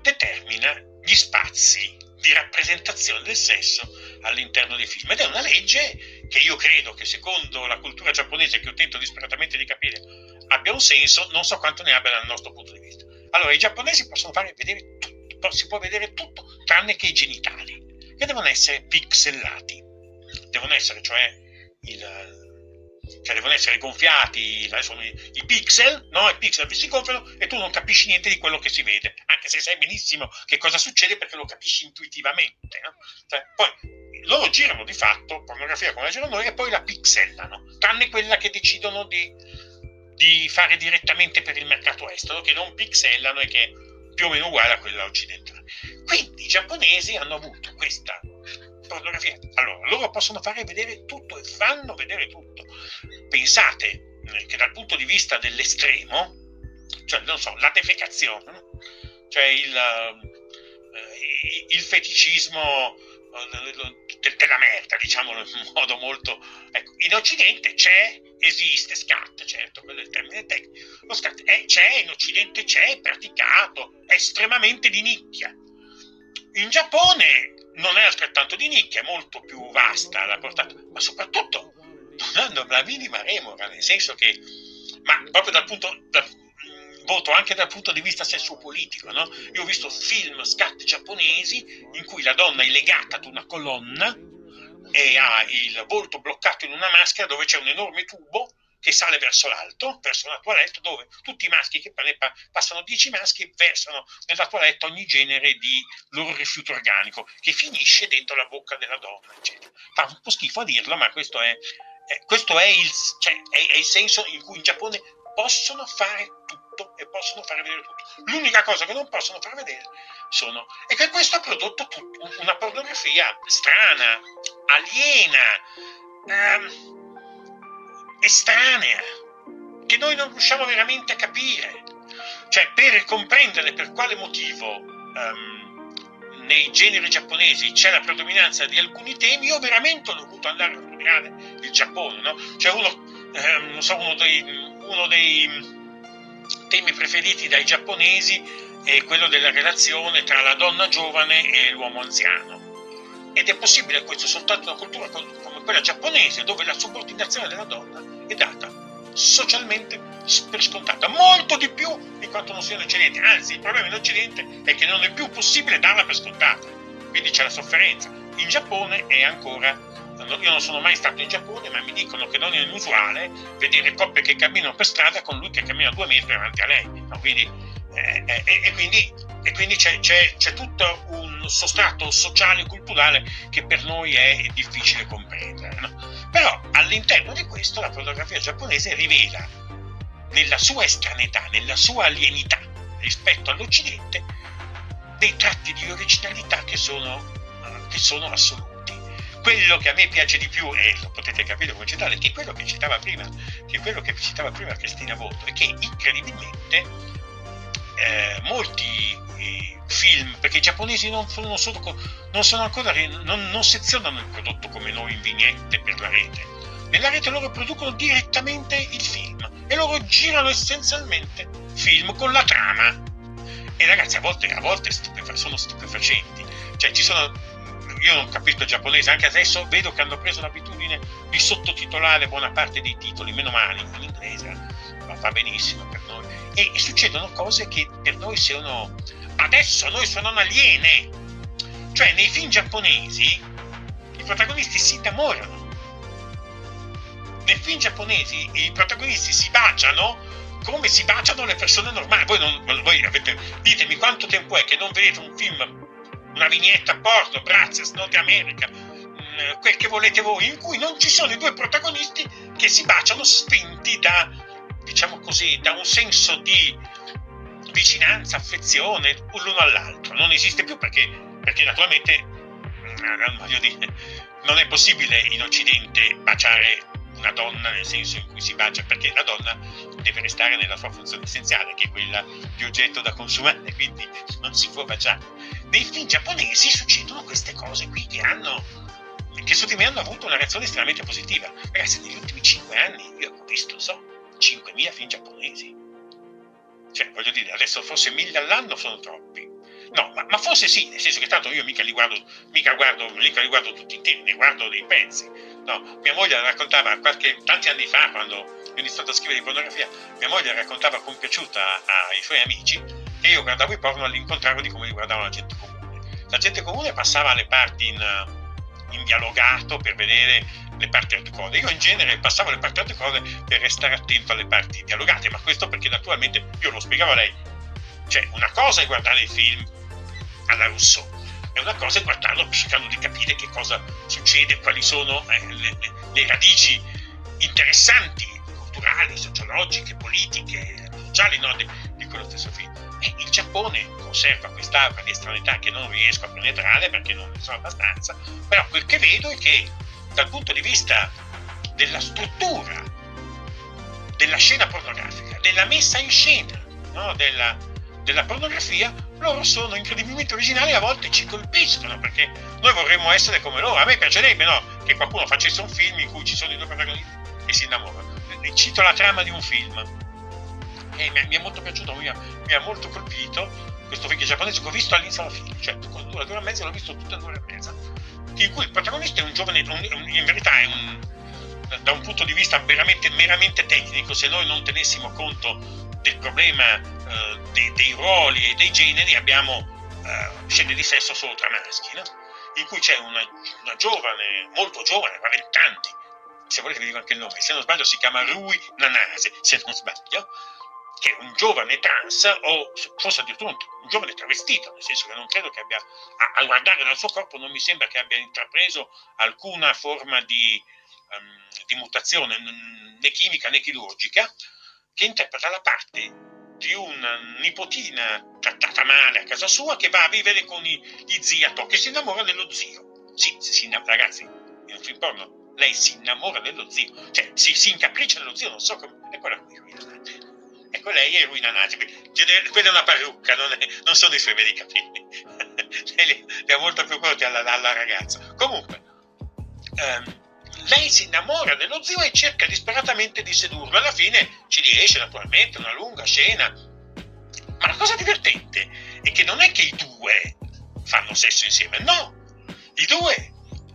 determina gli spazi di rappresentazione del sesso all'interno dei film. Ed è una legge che io credo che secondo la cultura giapponese, che io tento disperatamente di capire, abbia un senso, non so quanto ne abbia dal nostro punto di vista. Allora, i giapponesi possono fare vedere tutto, si può vedere tutto, tranne che i genitali, che devono essere pixellati. Devono essere, cioè, il, cioè devono essere gonfiati adesso, i, i pixel, no? I pixel si gonfiano e tu non capisci niente di quello che si vede, anche se sai benissimo che cosa succede perché lo capisci intuitivamente. no? Cioè, poi loro girano di fatto pornografia come la girano noi e poi la pixellano, tranne quella che decidono di, di fare direttamente per il mercato estero, che non pixellano e che più o meno uguale a quella occidentale. Quindi i giapponesi hanno avuto questa pornografia. Allora, loro possono fare vedere tutto e fanno vedere tutto. Pensate eh, che dal punto di vista dell'estremo, cioè, non so, la defecazione, cioè il, eh, il feticismo eh, della merda, diciamolo in modo molto... Ecco, in Occidente c'è, esiste, scat, certo, quello è il termine tecnico, lo scat è, c'è, in Occidente c'è, è praticato, è estremamente di nicchia. In Giappone non è altrettanto di nicchia, è molto più vasta la portata, ma soprattutto non hanno la minima remora, nel senso che, ma proprio dal punto, da- voto anche dal punto di vista sessuopolitico. No? Io ho visto film scat giapponesi in cui la donna è legata ad una colonna e ha il volto bloccato in una maschera dove c'è un enorme tubo che sale verso l'alto, verso una toilette dove tutti i maschi che passano 10 maschi versano nella toilette ogni genere di loro rifiuto organico che finisce dentro la bocca della donna, eccetera. Fa un po' schifo a dirlo, ma questo è, è, questo è, il, cioè, è, è il senso in cui in Giappone possono fare tutto e possono fare vedere tutto. L'unica cosa che non possono far vedere sono è che questo ha prodotto tutto, una pornografia strana, aliena, ehm, estranea, che noi non riusciamo veramente a capire. Cioè, per comprendere per quale motivo um, nei generi giapponesi c'è la predominanza di alcuni temi, io veramente ho dovuto andare a studiare il Giappone, no? Cioè, uno, ehm, so, uno dei, uno dei temi preferiti dai giapponesi è quello della relazione tra la donna giovane e l'uomo anziano. Ed è possibile questo soltanto in una cultura come quella giapponese, dove la subordinazione della donna è data socialmente per scontata, molto di più di quanto non sia in Occidente. Anzi, il problema in Occidente è che non è più possibile darla per scontata, quindi c'è la sofferenza. In Giappone è ancora io non sono mai stato in Giappone, ma mi dicono che non è inusuale vedere coppie che camminano per strada con lui che cammina due metri avanti a lei. No? Quindi, eh, eh, e, quindi, e, quindi, c'è, c'è, c'è tutto un sostrato sociale e culturale che per noi è difficile comprendere. No? Però all'interno di questo la fotografia giapponese rivela nella sua estraneità, nella sua alienità rispetto all'Occidente, dei tratti di originalità che sono, che sono assoluti. Quello che a me piace di più, e lo potete capire come citare, che è quello che citava prima, che quello che citava prima Cristina Voto, è che incredibilmente eh, molti eh, film, perché i giapponesi non sono, solo, non sono ancora, non, non, sezionano il prodotto come noi in vignette per la rete. Nella rete loro producono direttamente il film e loro girano essenzialmente film con la trama. E ragazzi, a volte, a volte stupefa- sono stupefacenti. Cioè, ci sono. Io non capisco il giapponese, anche adesso vedo che hanno preso l'abitudine di sottotitolare buona parte dei titoli, meno male in inglese, ma va benissimo per noi. E, e succedono cose che per noi sono adesso noi sono aliene. Cioè, nei film giapponesi i protagonisti si innamorano. Nei film giapponesi i protagonisti si baciano come si baciano le persone normali. Voi, non, voi avete, ditemi quanto tempo è che non vedete un film, una vignetta porno, Brazos, Nord America, mm, quel che volete voi, in cui non ci sono i due protagonisti che si baciano spinti da, diciamo così, da un senso di vicinanza, affezione l'uno all'altro. Non esiste più perché, perché naturalmente mm, dire, non è possibile in Occidente baciare una donna nel senso in cui si bacia, perché la donna deve restare nella sua funzione essenziale, che è quella di oggetto da consumare, quindi non si può baciare. Nei film giapponesi succedono queste cose qui che hanno che su di me hanno avuto una reazione estremamente positiva. Ragazzi, negli ultimi 5 anni io ho visto, so, 5.000 film giapponesi cioè, voglio dire, adesso forse mille all'anno sono troppi. No, ma, ma, forse sì, nel senso che tanto io mica li guardo, mica guardo, mica li guardo tutti interi, ne guardo dei pezzi. No, mia moglie raccontava qualche, tanti anni fa, quando ho iniziato a scrivere di pornografia, mia moglie raccontava compiaciuta ai suoi amici che io guardavo i porno all'incontrario di come li guardava la gente comune. La gente comune passava le parti in, in dialogato per vedere le parti hardcore. Io in genere passavo le parti hardcore per restare attento alle parti dialogate, ma questo perché naturalmente io lo spiegavo a lei. Cioè, una cosa è guardare i film alla Rousseau, e una cosa è guardarlo cercando di capire che cosa succede, quali sono eh, le, le, le, radici interessanti, culturali, sociologiche, politiche, sociali no, di, di quello stesso film. Il Giappone conserva quest'aura di estranità che non riesco a penetrare perché non ne so abbastanza, però quel che vedo è che dal punto di vista della struttura della scena pornografica, della messa in scena no? della, della pornografia, loro sono incredibilmente originali e a volte ci colpiscono perché noi vorremmo essere come loro. A me piacerebbe no? che qualcuno facesse un film in cui ci sono i due protagonisti e si innamorano. Cito la trama di un film e mi, mi è molto piaciuto, mi ha, mi ha, molto colpito questo film giapponese che ho visto all'inizio alla fine, cioè con due ore e mezza l'ho visto tutto in due ore e mezza. In cui il protagonista è un giovane, un, in verità è un, da un punto di vista veramente, meramente tecnico, se noi non tenessimo conto del problema eh, dei, dei, ruoli e dei generi abbiamo eh, scene di sesso solo tra maschi, no? in cui c'è una, una giovane, molto giovane, ma vent'anni, se volete vi dico anche il nome, se non sbaglio si chiama Rui Nanase, se non sbaglio, che un giovane trans o forse addirittura un, un giovane travestito, nel senso che non credo che abbia, a, a, guardare dal suo corpo non mi sembra che abbia intrapreso alcuna forma di, um, di mutazione né chimica né chirurgica, che interpreta la parte di una nipotina trattata male a casa sua che va a vivere con gli ziato, che si innamora dello zio. Sì, si ragazzi, in un film porno lei si innamora dello zio, cioè si, si incapriccia dello zio, non so come... E quella qui. Ecco, lei è Ruinanati, quella è una parrucca, non, è, non sono i suoi veri capelli. lei li ha molto più corti alla, alla ragazza. Comunque, um, lei si innamora dello zio e cerca disperatamente di sedurlo. Alla fine ci riesce naturalmente, una lunga scena. Ma la cosa divertente è che non è che i due fanno sesso insieme, no! I due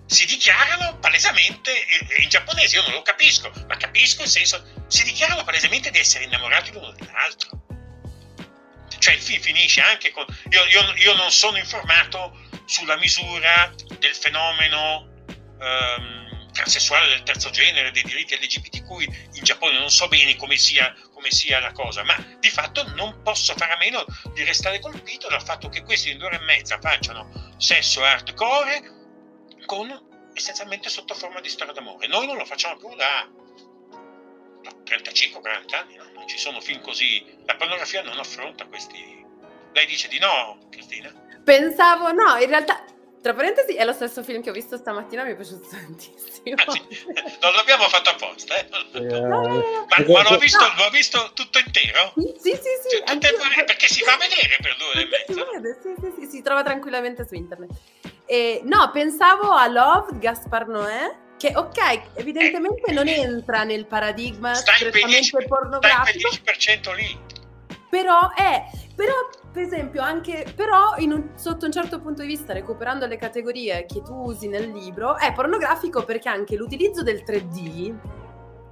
si dichiarano palesemente, in giapponese io non lo capisco, ma capisco il senso, si dichiarano palesemente di essere innamorati l'uno dell'altro. Cioè il film finisce anche con... Io, io, io non sono informato sulla misura del fenomeno um, transessuale del terzo genere, dei diritti LGBTQ in Giappone, non so bene come sia, come sia la cosa, ma di fatto non posso fare a meno di restare colpito dal fatto che questi in due ore e mezza facciano sesso hardcore con essenzialmente sotto forma di storia d'amore. Noi non lo facciamo più da, da 35-40 anni, no? non ci sono film così. La pornografia non affronta questi. Lei dice di no, Cristina? Pensavo, no, in realtà tra parentesi, è lo stesso film che ho visto stamattina, mi è piaciuto tantissimo. Ah, sì. Non l'abbiamo fatto apposta, eh? No, no, no, ma, ma l'ho, visto, l'ho, visto, tutto intero? Sì, sì, sì. Cioè, è, perché si fa vedere per due ore e mezzo. Si, vede, sì, sì, sì, si trova tranquillamente su internet. Eh, no, pensavo a Love Gaspar Noè, che ok, evidentemente eh, non entra nel paradigma strettamente pornografico. Sta il 10% lì. Però è, però per esempio anche, però un, sotto un certo punto di vista, recuperando le categorie che tu usi nel libro, è pornografico perché anche l'utilizzo del 3D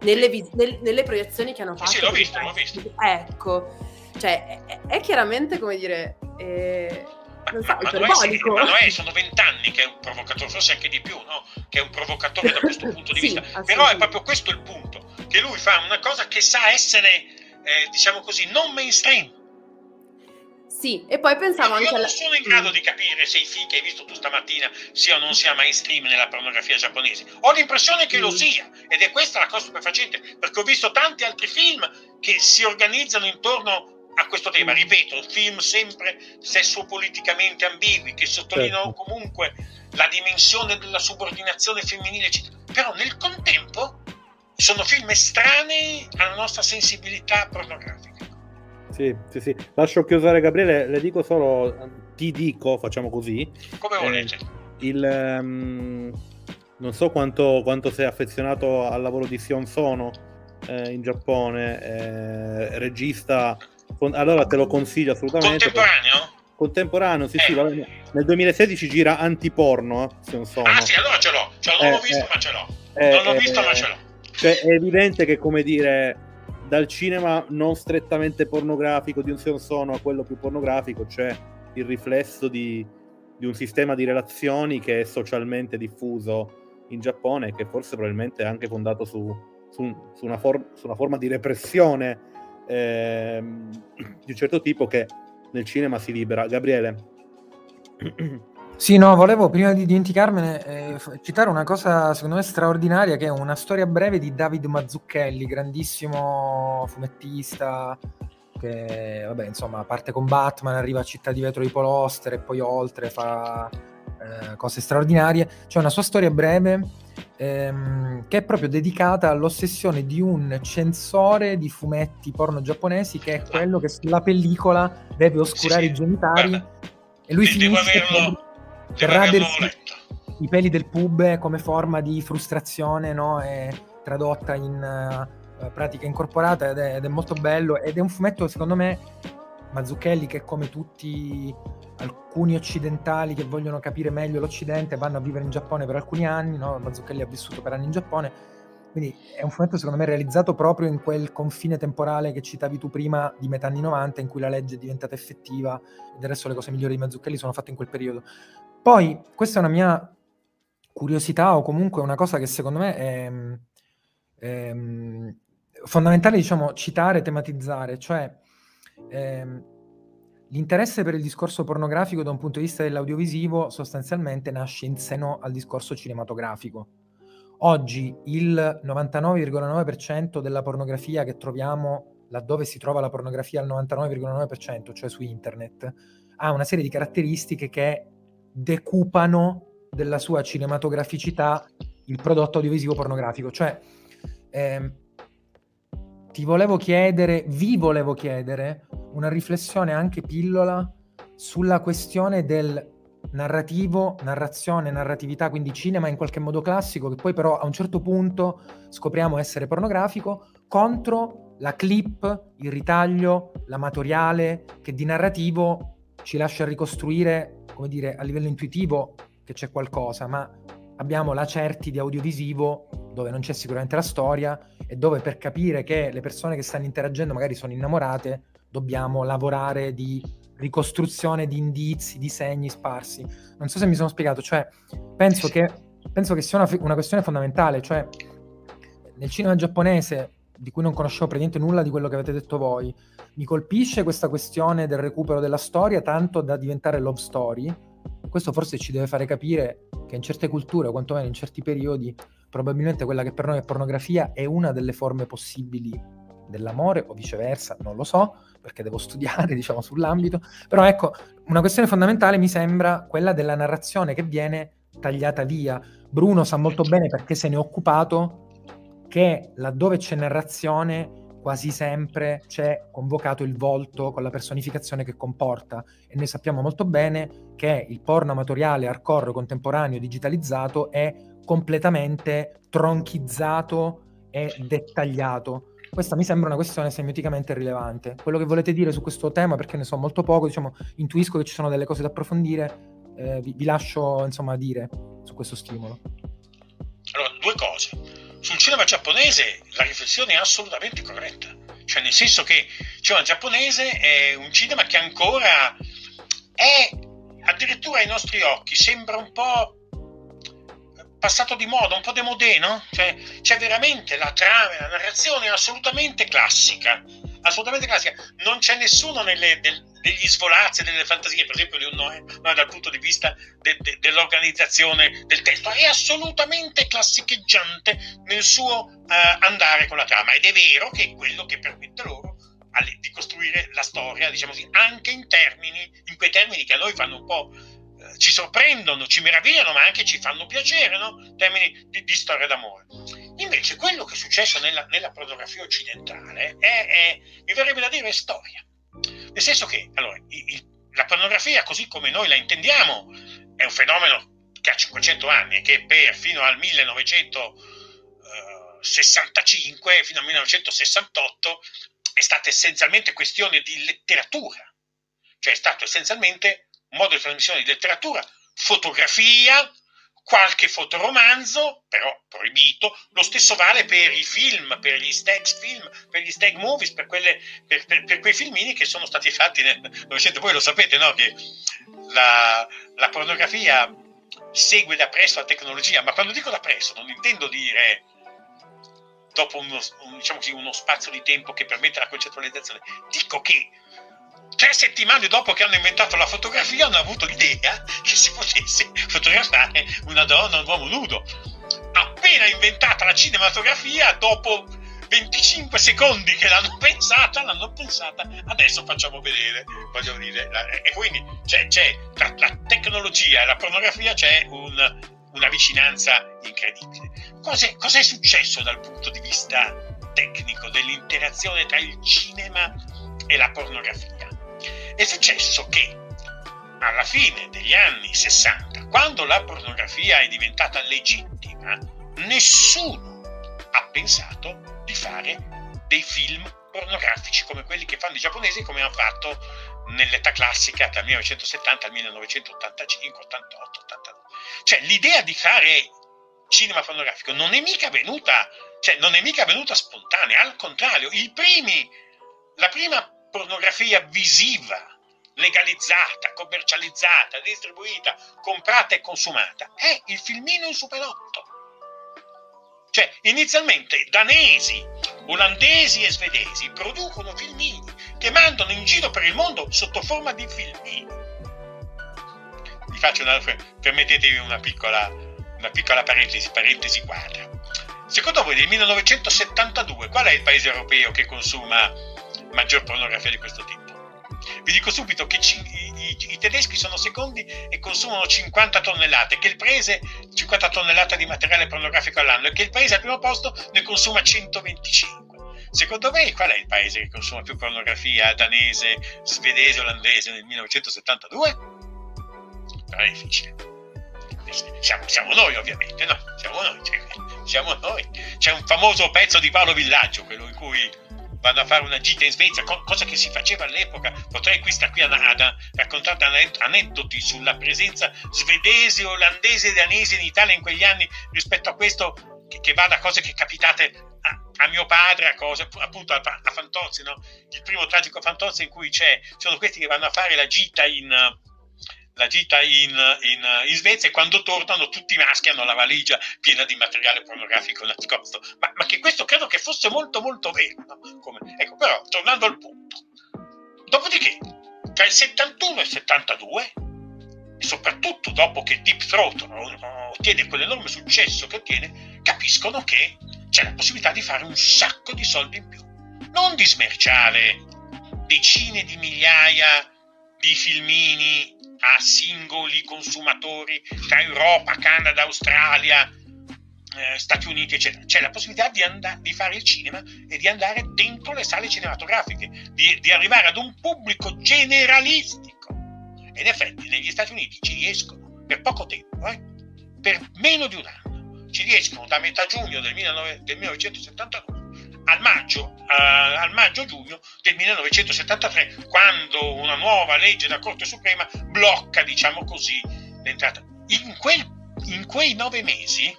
nelle, vis- nel, nelle proiezioni che hanno fatto. Sì, sì l'ho visto, l'ho visto. Ecco, cioè è, è chiaramente come dire... Eh, non so, ma, ma, sì, ma Noè sono vent'anni che è un provocatore, forse anche di più, no? Che è un provocatore da questo punto di sì, vista. Però è proprio questo il punto, che lui fa una cosa che sa essere, eh, diciamo così, non mainstream. Sì, e poi pensavo anche... Io non sono in grado di capire se i film che hai visto tu stamattina sia o non sia mainstream nella pornografia giapponese. Ho l'impressione che mm. lo sia, ed è questa la cosa stupefacente, perché ho visto tanti altri film che si organizzano intorno a questo tema. Ripeto, film sempre sesso-politicamente ambigui che sottolineano certo. comunque la dimensione della subordinazione femminile, eccetera. Però nel contempo sono film estranei alla nostra sensibilità pornografica. Sì, sì, sì. Lascio chiusare Gabriele, le dico solo, ti dico, facciamo così. Come volete. Eh, il, um, non so quanto, quanto sei affezionato al lavoro di Sion Sono eh, in Giappone, eh, regista allora te lo consiglio assolutamente. Contemporaneo? Contemporaneo, sì, eh. sì. Vabbè. Nel 2016 gira Antiporno, eh, se non so. Ah, sì, allora ce l'ho. Non l'ho visto, eh, ma ce l'ho. Eh, non l'ho eh, visto, ma ce l'ho. Cioè, è evidente che, come dire, dal cinema non strettamente pornografico di un Sion Sono a quello più pornografico c'è il riflesso di, di un sistema di relazioni che è socialmente diffuso in Giappone e che forse probabilmente è anche fondato su, su, su, una, for- su una forma di repressione ehm, di un certo tipo che nel cinema si libera. Gabriele. Sì, no, volevo prima di dimenticarmene eh, citare una cosa secondo me straordinaria che è una storia breve di David Mazzucchelli, grandissimo fumettista che vabbè, insomma, parte con Batman, arriva a Città di Vetro di Poloster e poi oltre fa eh, cose straordinarie. C'è una sua storia breve ehm, che è proprio dedicata all'ossessione di un censore di fumetti porno giapponesi che è quello che sulla pellicola deve oscurare sì, sì. i genitali Guarda, e lui finisce per, per radersi i peli del pub come forma di frustrazione no? e tradotta in uh, pratica incorporata ed è, ed è molto bello ed è un fumetto secondo me Mazzucchelli che come tutti alcuni occidentali che vogliono capire meglio l'Occidente vanno a vivere in Giappone per alcuni anni, no? Mazzucchelli ha vissuto per anni in Giappone, Quindi è un fumetto secondo me realizzato proprio in quel confine temporale che citavi tu prima di metà anni 90 in cui la legge è diventata effettiva e del resto le cose migliori di Mazzucchelli sono fatte in quel periodo. Poi, questa è una mia curiosità o comunque una cosa che secondo me è, è fondamentale, diciamo, citare, tematizzare, cioè ehm, l'interesse per il discorso pornografico da un punto di vista dell'audiovisivo sostanzialmente nasce in seno al discorso cinematografico Oggi il 99,9% della pornografia che troviamo laddove si trova la pornografia al 99,9%, cioè su internet, ha una serie di caratteristiche che decupano della sua cinematograficità il prodotto audiovisivo pornografico. Cioè, ehm, ti volevo chiedere, vi volevo chiedere una riflessione anche pillola sulla questione del narrativo, narrazione, narratività, quindi cinema in qualche modo classico, che poi però a un certo punto scopriamo essere pornografico, contro la clip, il ritaglio, l'amatoriale, che di narrativo ci lascia ricostruire, come dire, a livello intuitivo che c'è qualcosa, ma abbiamo la certi di audiovisivo dove non c'è sicuramente la storia e dove per capire che le persone che stanno interagendo magari sono innamorate dobbiamo lavorare di ricostruzione di indizi, di segni sparsi. Non so se mi sono spiegato, cioè penso che, penso che sia una, una questione fondamentale, cioè nel cinema giapponese, di cui non conoscevo praticamente nulla di quello che avete detto voi, mi colpisce questa questione del recupero della storia tanto da diventare love story. Questo forse ci deve fare capire che in certe culture, o quantomeno in certi periodi, probabilmente quella che per noi è pornografia è una delle forme possibili dell'amore o viceversa, non lo so, perché devo studiare, diciamo, sull'ambito, però ecco, una questione fondamentale mi sembra quella della narrazione che viene tagliata via. Bruno sa molto bene perché se ne è occupato che laddove c'è narrazione quasi sempre c'è convocato il volto con la personificazione che comporta e noi sappiamo molto bene che il porno amatoriale hardcore contemporaneo digitalizzato è completamente tronchizzato e dettagliato questa mi sembra una questione semioticamente rilevante. Quello che volete dire su questo tema, perché ne so molto poco, diciamo, intuisco che ci sono delle cose da approfondire, eh, vi, vi, lascio insomma dire su questo stimolo. Allora, due cose. Sul cinema giapponese la riflessione è assolutamente corretta, cioè nel senso che il cinema giapponese è un cinema che ancora è addirittura ai nostri occhi, sembra un po' passato di moda, un po' demodé, no? Cioè, c'è veramente la trama, la narrazione assolutamente classica, assolutamente classica. Non c'è nessuno nelle, del, degli svolazzi, delle fantasie, per esempio di un Noè, no, dal punto di vista de, de, dell'organizzazione del testo. È assolutamente classicheggiante nel suo uh, andare con la trama ed è vero che è quello che permette loro di costruire la storia, diciamo così, anche in termini, in quei termini che a noi fanno un po' ci sorprendono, ci meravigliano, ma anche ci fanno piacere, no? In termini di, di, storia d'amore. Invece quello che è successo nella, nella pornografia occidentale è, è, mi verrebbe da dire, storia. Nel senso che, allora, il, la pornografia, così come noi la intendiamo, è un fenomeno che ha 500 anni e che per fino al 1965, fino al 1968, è stata essenzialmente questione di letteratura. Cioè è stato essenzialmente modo di trasmissione di letteratura, fotografia, qualche fotoromanzo, però proibito. Lo stesso vale per i film, per gli stag film, per gli stag movies, per, quelle, per, per, per quei filmini che sono stati fatti nel Novecento. Voi lo sapete, no? Che la, la, pornografia segue da presto la tecnologia, ma quando dico da presto non intendo dire dopo uno, un, diciamo così, uno spazio di tempo che permette la concettualizzazione. Dico che tre settimane dopo che hanno inventato la fotografia hanno avuto l'idea che si potesse fotografare una donna un uomo nudo. Appena inventata la cinematografia, dopo 25 secondi che l'hanno pensata, l'hanno pensata, adesso facciamo vedere, voglio dire. E quindi c'è, c'è tra la tecnologia e la pornografia c'è un, una vicinanza incredibile. Cos'è, cos'è successo dal punto di vista tecnico dell'interazione tra il cinema e la pornografia? È successo che alla fine degli anni 60, quando la pornografia è diventata legittima, nessuno ha pensato di fare dei film pornografici come quelli che fanno i giapponesi, come hanno fatto nell'età classica dal 1970 al 1985, 88, 89. Cioè l'idea di fare cinema pornografico non è mica venuta, cioè non è mica venuta spontanea, al contrario, primi, la prima pornografia visiva legalizzata, commercializzata, distribuita, comprata e consumata è il filmino in Super 8. Cioè, inizialmente danesi, olandesi e svedesi producono filmini che mandano in giro per il mondo sotto forma di filmini. Vi faccio una, permettetevi una piccola, una piccola parentesi, parentesi quadra. Secondo voi nel 1972 qual è il paese europeo che consuma maggior pornografia di questo tipo? Vi dico subito che ci, i, i, tedeschi sono secondi e consumano 50 tonnellate, che il paese 50 tonnellate di materiale pornografico all'anno e che il paese al primo posto ne consuma 125. Secondo voi qual è il paese che consuma più pornografia danese, svedese, olandese nel 1972? Non è difficile. Siamo, siamo noi ovviamente, no? Siamo noi, cioè, siamo noi. C'è un famoso pezzo di Paolo Villaggio, quello in cui vanno a fare una gita in Svezia, cosa che si faceva all'epoca. Potrei qui stare qui a, a, a raccontare aneddoti sulla presenza svedese, olandese e danese in Italia in quegli anni rispetto a questo che, che va da cose che capitate a, a mio padre, a cose appunto a, a Fantozzi, no? il primo tragico Fantozzi in cui c'è, sono questi che vanno a fare la gita in la gita in, in, in, Svezia e quando tornano tutti i maschi hanno la valigia piena di materiale pornografico nascosto. Ma, ma che questo credo che fosse molto molto vero. No? Come, ecco, però, tornando al punto. Dopodiché, tra il 71 e il 72, e soprattutto dopo che Deep Throat ottiene quell'enorme successo che ottiene, capiscono che c'è la possibilità di fare un sacco di soldi in più. Non di smerciare decine di migliaia di filmini a singoli consumatori tra Europa, Canada, Australia, eh, Stati Uniti, eccetera. C'è la possibilità di, and- di, fare il cinema e di andare dentro le sale cinematografiche, di, di arrivare ad un pubblico generalistico. E in effetti negli Stati Uniti ci riescono per poco tempo, eh? per meno di un anno. Ci riescono da metà giugno del, 19- del 1972 al maggio, uh, al maggio-giugno del 1973, quando una nuova legge della Corte Suprema blocca, diciamo così, l'entrata. In, quel, in quei nove mesi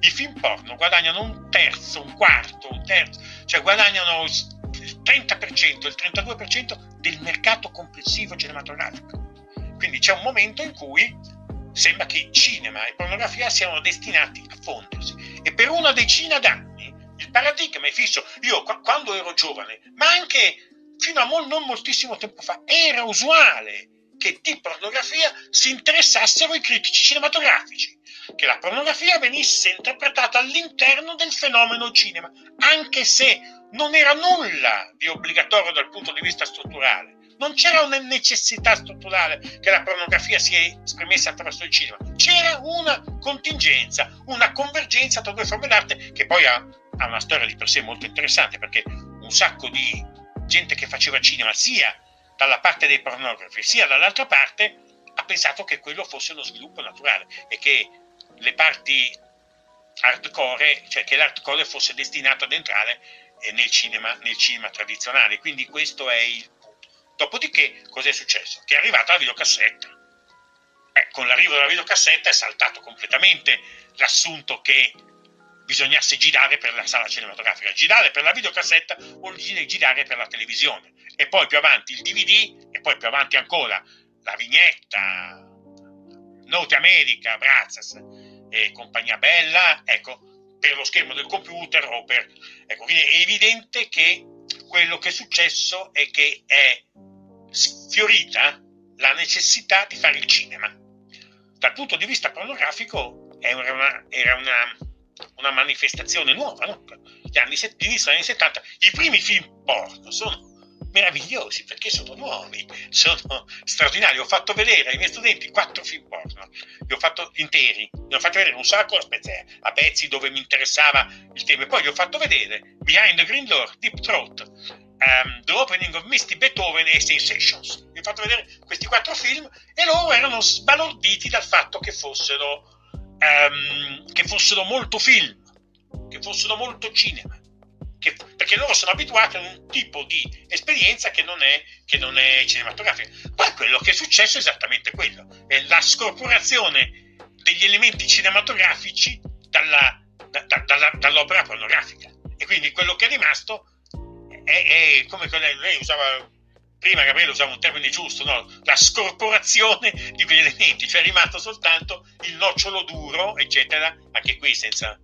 i film porno guadagnano un terzo, un quarto, un terzo, cioè guadagnano il 30%, il 32% del mercato complessivo cinematografico. Quindi c'è un momento in cui sembra che cinema e pornografia siano destinati a fondersi e per una decina d'anni il paradigma è fisso. Io quando ero giovane, ma anche fino a non moltissimo tempo fa, era usuale che di pornografia si interessassero i critici cinematografici, che la pornografia venisse interpretata all'interno del fenomeno cinema, anche se non era nulla di obbligatorio dal punto di vista strutturale. Non c'era una necessità strutturale che la pornografia si esprimesse attraverso il cinema, c'era una contingenza, una convergenza tra due forme d'arte che poi ha ha una storia di per sé molto interessante perché un sacco di gente che faceva cinema sia dalla parte dei pornografi sia dall'altra parte ha pensato che quello fosse uno sviluppo naturale e che le parti hardcore, cioè che l'hardcore fosse destinato ad entrare nel cinema, nel cinema tradizionale. Quindi questo è il punto. Dopodiché, cos'è successo? Che è arrivata la videocassetta. Eh, con l'arrivo della videocassetta è saltato completamente l'assunto che bisognasse girare per la sala cinematografica. Girare per la videocassetta dire girare per la televisione. E poi più avanti il DVD, e poi più avanti ancora la vignetta, Note America, Brazos e compagnia bella, ecco, per lo schermo del computer o per... Ecco, quindi è evidente che quello che è successo è che è sfiorita la necessità di fare il cinema. Dal punto di vista pornografico era una, era una una manifestazione nuova, no? Gli anni, inizio anni 70, i primi film porno sono meravigliosi perché sono nuovi, sono straordinari. Ho fatto vedere ai miei studenti quattro film porno, li ho fatto interi, li ho fatto vedere un sacco a pezzi dove mi interessava il tema, e poi li ho fatto vedere Behind the Green Door, Deep Throat, um, The Opening of Misty Beethoven e Sensations. Vi ho fatto vedere questi quattro film e loro erano sbalorditi dal fatto che fossero ehm, che fossero molto film, che fossero molto cinema, che, perché loro sono abituati a un tipo di esperienza che non, è, che non è cinematografica. Poi quello che è successo è esattamente quello, è la scorporazione degli elementi cinematografici dalla, da, da, dalla, dall'opera pornografica. E quindi quello che è rimasto è, è come lei usava prima Gabriele usava un termine giusto, no? la scorporazione di quegli elementi, cioè è rimasto soltanto il nocciolo duro, eccetera, anche qui senza,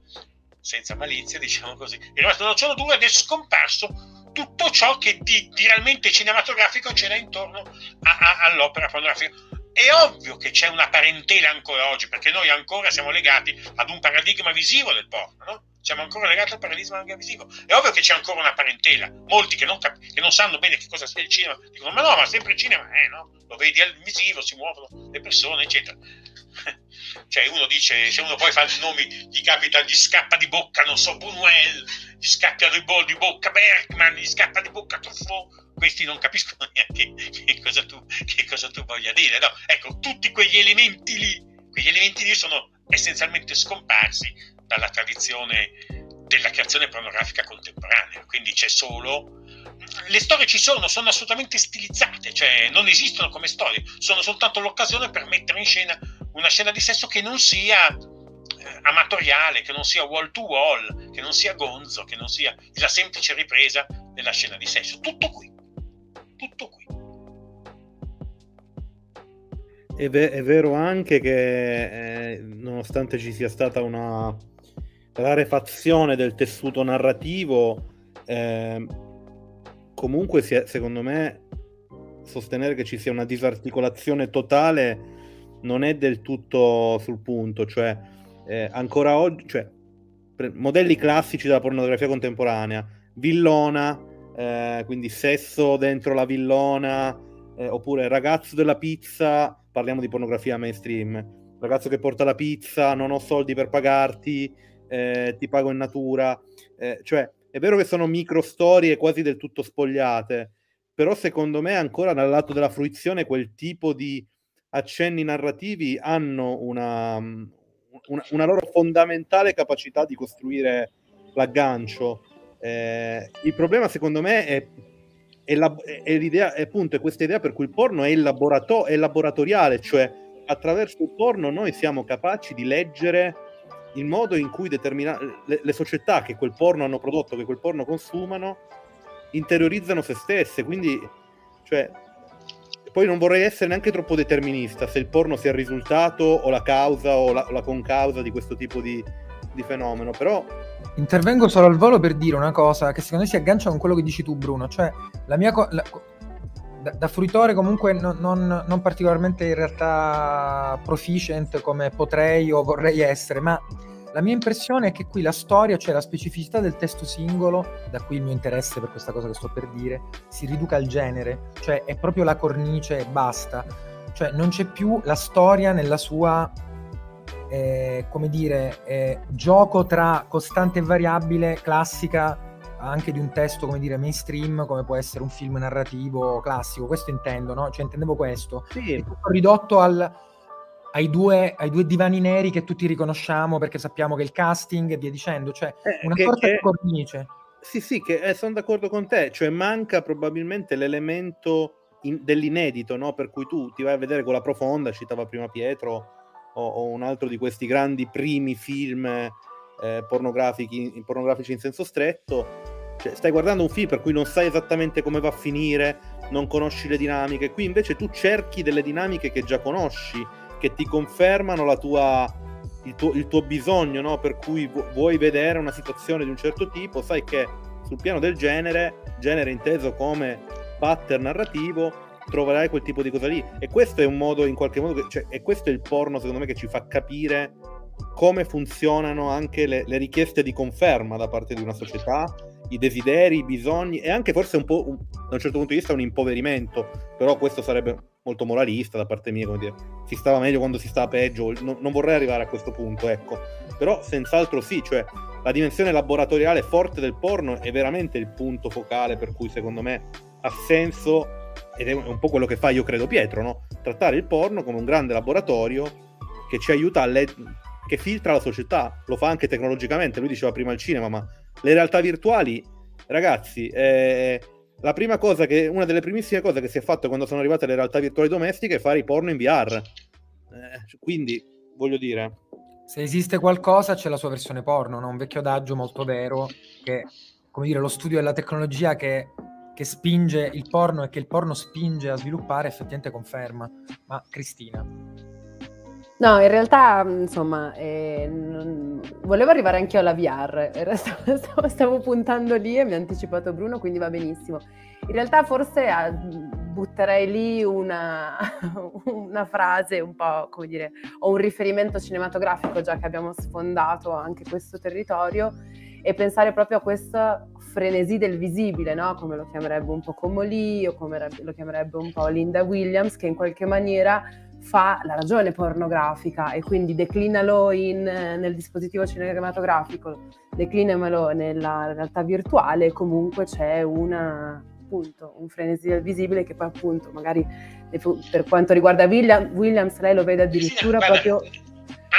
senza malizia, diciamo così, è rimasto il nocciolo duro ed è scomparso tutto ciò che di, di realmente cinematografico c'era intorno a, a, all'opera pornografica. È ovvio che c'è una parentela ancora oggi, perché noi ancora siamo legati ad un paradigma visivo del porno, no? Siamo ancora legati al paradigma visivo. È ovvio che c'è ancora una parentela. Molti che non, cap- che non sanno bene che cosa sia il cinema dicono: Ma no, ma sempre il cinema, eh, no? Lo vedi al visivo, si muovono le persone, eccetera. cioè, uno dice: Se uno poi fa i nomi, gli capita, gli scappa di bocca, non so, Buñuel, gli scappa di, bo- di bocca Bergman, gli scappa di bocca Truffaut questi non capiscono neanche che cosa tu, che cosa tu voglia dire. No? Ecco, tutti quegli elementi lì, quegli elementi lì sono essenzialmente scomparsi dalla tradizione della creazione pornografica contemporanea. Quindi c'è solo. Le storie ci sono, sono assolutamente stilizzate, cioè non esistono come storie, sono soltanto l'occasione per mettere in scena una scena di sesso che non sia eh, amatoriale, che non sia wall to wall, che non sia gonzo, che non sia la semplice ripresa della scena di sesso. Tutto qui tutto qui. È, ve- è vero anche che eh, nonostante ci sia stata una rarefazione del tessuto narrativo, eh, comunque è, secondo me sostenere che ci sia una disarticolazione totale non è del tutto sul punto, cioè eh, ancora oggi, cioè, modelli classici della pornografia contemporanea, villona, eh, quindi sesso dentro la villona, eh, oppure ragazzo della pizza, parliamo di pornografia mainstream, ragazzo che porta la pizza, non ho soldi per pagarti, eh, ti pago in natura, eh, cioè è vero che sono micro storie quasi del tutto spogliate, però secondo me ancora dal lato della fruizione quel tipo di accenni narrativi hanno una, una, una loro fondamentale capacità di costruire l'aggancio eh, il problema secondo me è, è, la, è l'idea, è appunto questa idea per cui il porno è, laborato- è laboratoriale, cioè attraverso il porno noi siamo capaci di leggere il modo in cui determina- le, le, società che quel porno hanno prodotto, che quel porno consumano, interiorizzano se stesse. Quindi, cioè, poi non vorrei essere neanche troppo determinista se il porno sia il risultato o la causa o la, o la concausa di questo tipo di, di fenomeno, però Intervengo solo al volo per dire una cosa che secondo me si aggancia con quello che dici tu, Bruno. Cioè, la mia co- la, da, da, fruitore, comunque, non, non, non, particolarmente in realtà proficient come potrei o vorrei essere, ma la mia impressione è che qui la storia, cioè la specificità del testo singolo, da qui il mio interesse per questa cosa che sto per dire, si riduca al genere, cioè è proprio la cornice e basta. Cioè non c'è più la storia nella sua eh, come dire, eh, gioco tra costante e variabile classica anche di un testo, come dire, mainstream, come può essere un film narrativo classico, questo intendo, no? Cioè intendevo questo. Sì. ridotto al, ai, due, ai, due, divani neri che tutti riconosciamo perché sappiamo che il casting e via dicendo, cioè eh, una sorta di cornice. Sì, sì, che eh, sono d'accordo con te, cioè manca probabilmente l'elemento in, dell'inedito, no? Per cui tu ti vai a vedere con la profonda, citava prima Pietro, o, o un altro di questi grandi primi film eh, pornografici, pornografici in senso stretto, cioè, stai guardando un film per cui non sai esattamente come va a finire, non conosci le dinamiche, qui invece tu cerchi delle dinamiche che già conosci, che ti confermano la tua, il, tuo, il tuo bisogno, no? per cui vu- vuoi vedere una situazione di un certo tipo, sai che sul piano del genere, genere inteso come pattern narrativo, troverai quel tipo di cosa lì. E questo è un modo, in qualche modo, che, cioè, e questo è il porno, secondo me, che ci fa capire come funzionano anche le, le, richieste di conferma da parte di una società, i desideri, i bisogni e anche forse un po', un, da un certo punto di vista, un impoverimento. Però questo sarebbe molto moralista da parte mia, come dire, si stava meglio quando si stava peggio, no, non vorrei arrivare a questo punto, ecco. Però senz'altro sì, cioè la dimensione laboratoriale forte del porno è veramente il punto focale per cui secondo me ha senso ed è un po' quello che fa, io credo, Pietro, no? Trattare il porno come un grande laboratorio che ci aiuta a le- che filtra la società, lo fa anche tecnologicamente, lui diceva prima il cinema, ma le realtà virtuali, ragazzi, eh, la prima cosa che, una delle primissime cose che si è fatto quando sono arrivate le realtà virtuali domestiche è fare i porno in VR. Eh, quindi, voglio dire, Se esiste qualcosa c'è la sua versione porno, no? un vecchio adagio molto vero che, come dire, lo studio della tecnologia che, che spinge il porno e che il porno spinge a sviluppare effettivamente conferma. Ma Cristina. No, in realtà, insomma, eh, non... volevo arrivare anche io alla VR, stavo, stavo, puntando lì e mi ha anticipato Bruno, quindi va benissimo. In realtà forse a, butterei lì una, una, frase un po', come dire, o un riferimento cinematografico, già che abbiamo sfondato anche questo territorio, e pensare proprio a questa frenesì del visibile, no? come lo chiamerebbe un po' Comolì o come lo chiamerebbe un po' Linda Williams, che in qualche maniera fa la ragione pornografica e quindi declinalo in, nel dispositivo cinematografico, declinamelo nella realtà virtuale, comunque c'è una, appunto, un frenesi del visibile che poi appunto magari per quanto riguarda William, Williams lei lo vede addirittura sì, proprio...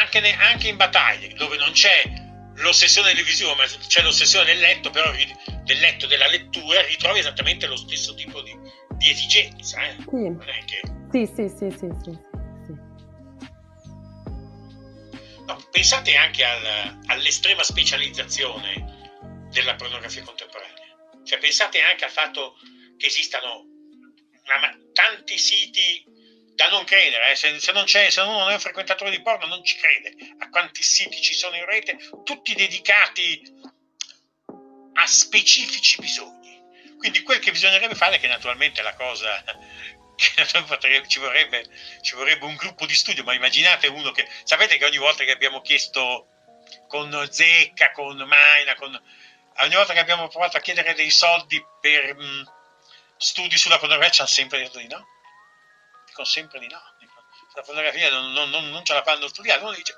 Anche, ne, anche, in battaglie dove non c'è l'ossessione del visivo ma c'è l'ossessione del letto, però del letto della lettura ritrovi esattamente lo stesso tipo di, di esigenza. Eh? Sì. Che... sì, sì, sì, sì, sì. No, pensate anche al, all'estrema specializzazione della pornografia contemporanea. Cioè, pensate anche al fatto che esistano una, tanti siti da non credere, eh? se, se, non se uno non è un frequentatore di porno non ci crede a quanti siti ci sono in rete, tutti dedicati a specifici bisogni. Quindi quel che bisognerebbe fare, che naturalmente è la cosa ci vorrebbe, ci vorrebbe un gruppo di studio, ma immaginate uno che... Sapete che ogni volta che abbiamo chiesto con Zecca, con Maina, con, ogni volta che abbiamo provato a chiedere dei soldi per mh, mm, studi sulla pornografia ci hanno sempre detto di no. Dicono sempre di no. La fotografia non, non, non, ce la fanno studiare. Uno dice,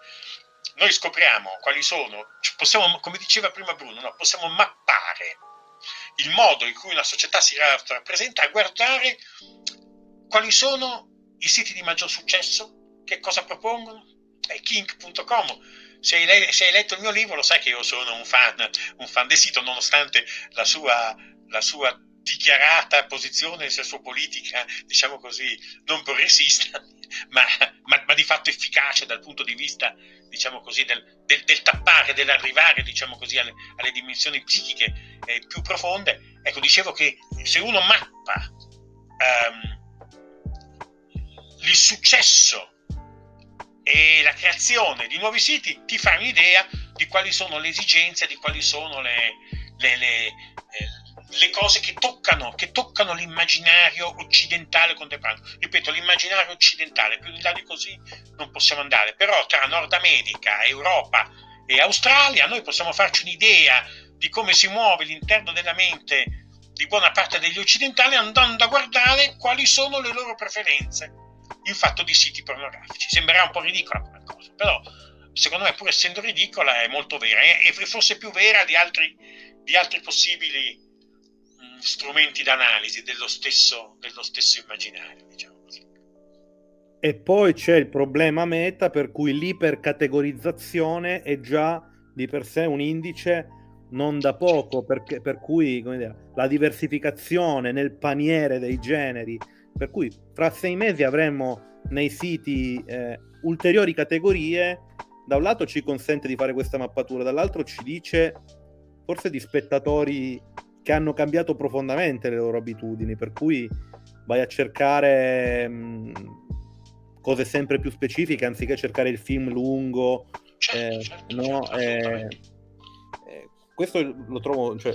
noi scopriamo quali sono, possiamo, come diceva prima Bruno, no? possiamo mappare il modo in cui una società si rappresenta a guardare quali sono i siti di maggior successo? Che cosa propongono? È King.com. Se hai, se hai, letto il mio libro lo sai che io sono un fan, un fan del sito, nonostante la sua, la sua dichiarata posizione sessuopolitica, diciamo così, non progressista, ma, ma, ma, di fatto efficace dal punto di vista, diciamo così, del, del, del tappare, dell'arrivare, diciamo così, alle, alle dimensioni psichiche eh, più profonde. Ecco, dicevo che se uno mappa um, il successo e la creazione di nuovi siti ti fa un'idea di quali sono le esigenze, di quali sono le, le, le, eh, le cose che toccano, che toccano, l'immaginario occidentale contemporaneo. Ripeto, l'immaginario occidentale, più in là di così non possiamo andare, però tra Nord America, Europa e Australia noi possiamo farci un'idea di come si muove l'interno della mente di buona parte degli occidentali andando a guardare quali sono le loro preferenze il fatto di siti pornografici. Sembrerà un po' ridicola come cosa, però secondo me pur essendo ridicola è molto vera e forse più vera di altri, di altri possibili strumenti d'analisi dello stesso, dello stesso immaginario, diciamo così. E poi c'è il problema meta per cui l'ipercategorizzazione è già di per sé un indice non da poco, perché, per cui dire, la diversificazione nel paniere dei generi per cui tra sei mesi avremo nei siti eh, ulteriori categorie. Da un lato ci consente di fare questa mappatura, dall'altro ci dice forse di spettatori che hanno cambiato profondamente le loro abitudini, per cui vai a cercare mh, cose sempre più specifiche anziché cercare il film lungo. Certo, eh, certo, no? certo, eh, eh, questo lo trovo... Cioè,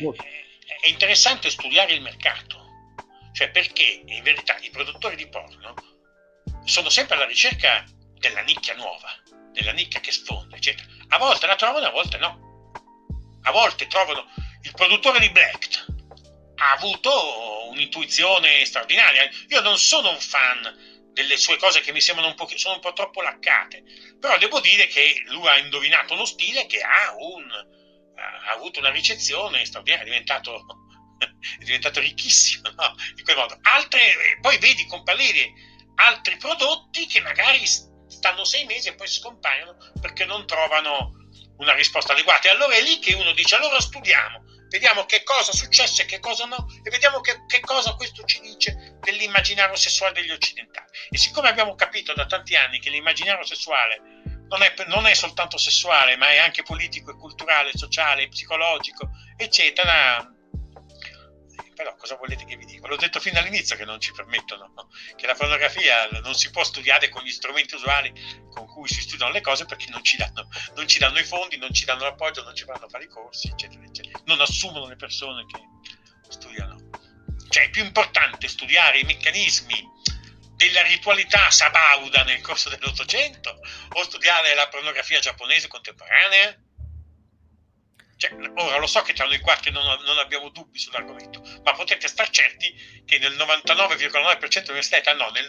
no, è interessante studiare il mercato cioè perché in verità i produttori di porno sono sempre alla ricerca della nicchia nuova, della nicchia che sfonda, eccetera. A volte la trovano, a volte no. A volte trovano il produttore di Black ha avuto un'intuizione straordinaria. Io non sono un fan delle sue cose che mi sembrano un po', sono un po' troppo laccate, però devo dire che lui ha indovinato uno stile che ha, un, ha avuto una ricezione straordinaria, è diventato è diventato ricchissimo no? in quel modo. Altre, poi vedi comparire altri prodotti che magari stanno sei mesi e poi scompaiono perché non trovano una risposta adeguata. E allora è lì che uno dice: allora studiamo, vediamo che cosa successe e che cosa no, e vediamo che, che cosa questo ci dice dell'immaginario sessuale degli occidentali. E siccome abbiamo capito da tanti anni che l'immaginario sessuale non è, non è soltanto sessuale, ma è anche politico e culturale, sociale, psicologico, eccetera però cosa volete che vi dica? L'ho detto fin dall'inizio che non ci permettono, no? che la pornografia non si può studiare con gli strumenti usuali con cui si studiano le cose perché non ci danno, non ci danno i fondi, non ci danno l'appoggio, non ci fanno fare i corsi, eccetera, eccetera. Non assumono le persone che studiano. Cioè è più importante studiare i meccanismi della ritualità sabauda nel corso dell'Ottocento o studiare la pornografia giapponese contemporanea? Cioè, ora lo so che tra noi quattro non, non, abbiamo dubbi sull'argomento, ma potete star certi che nel 99,9% dell'università italiana, no, nel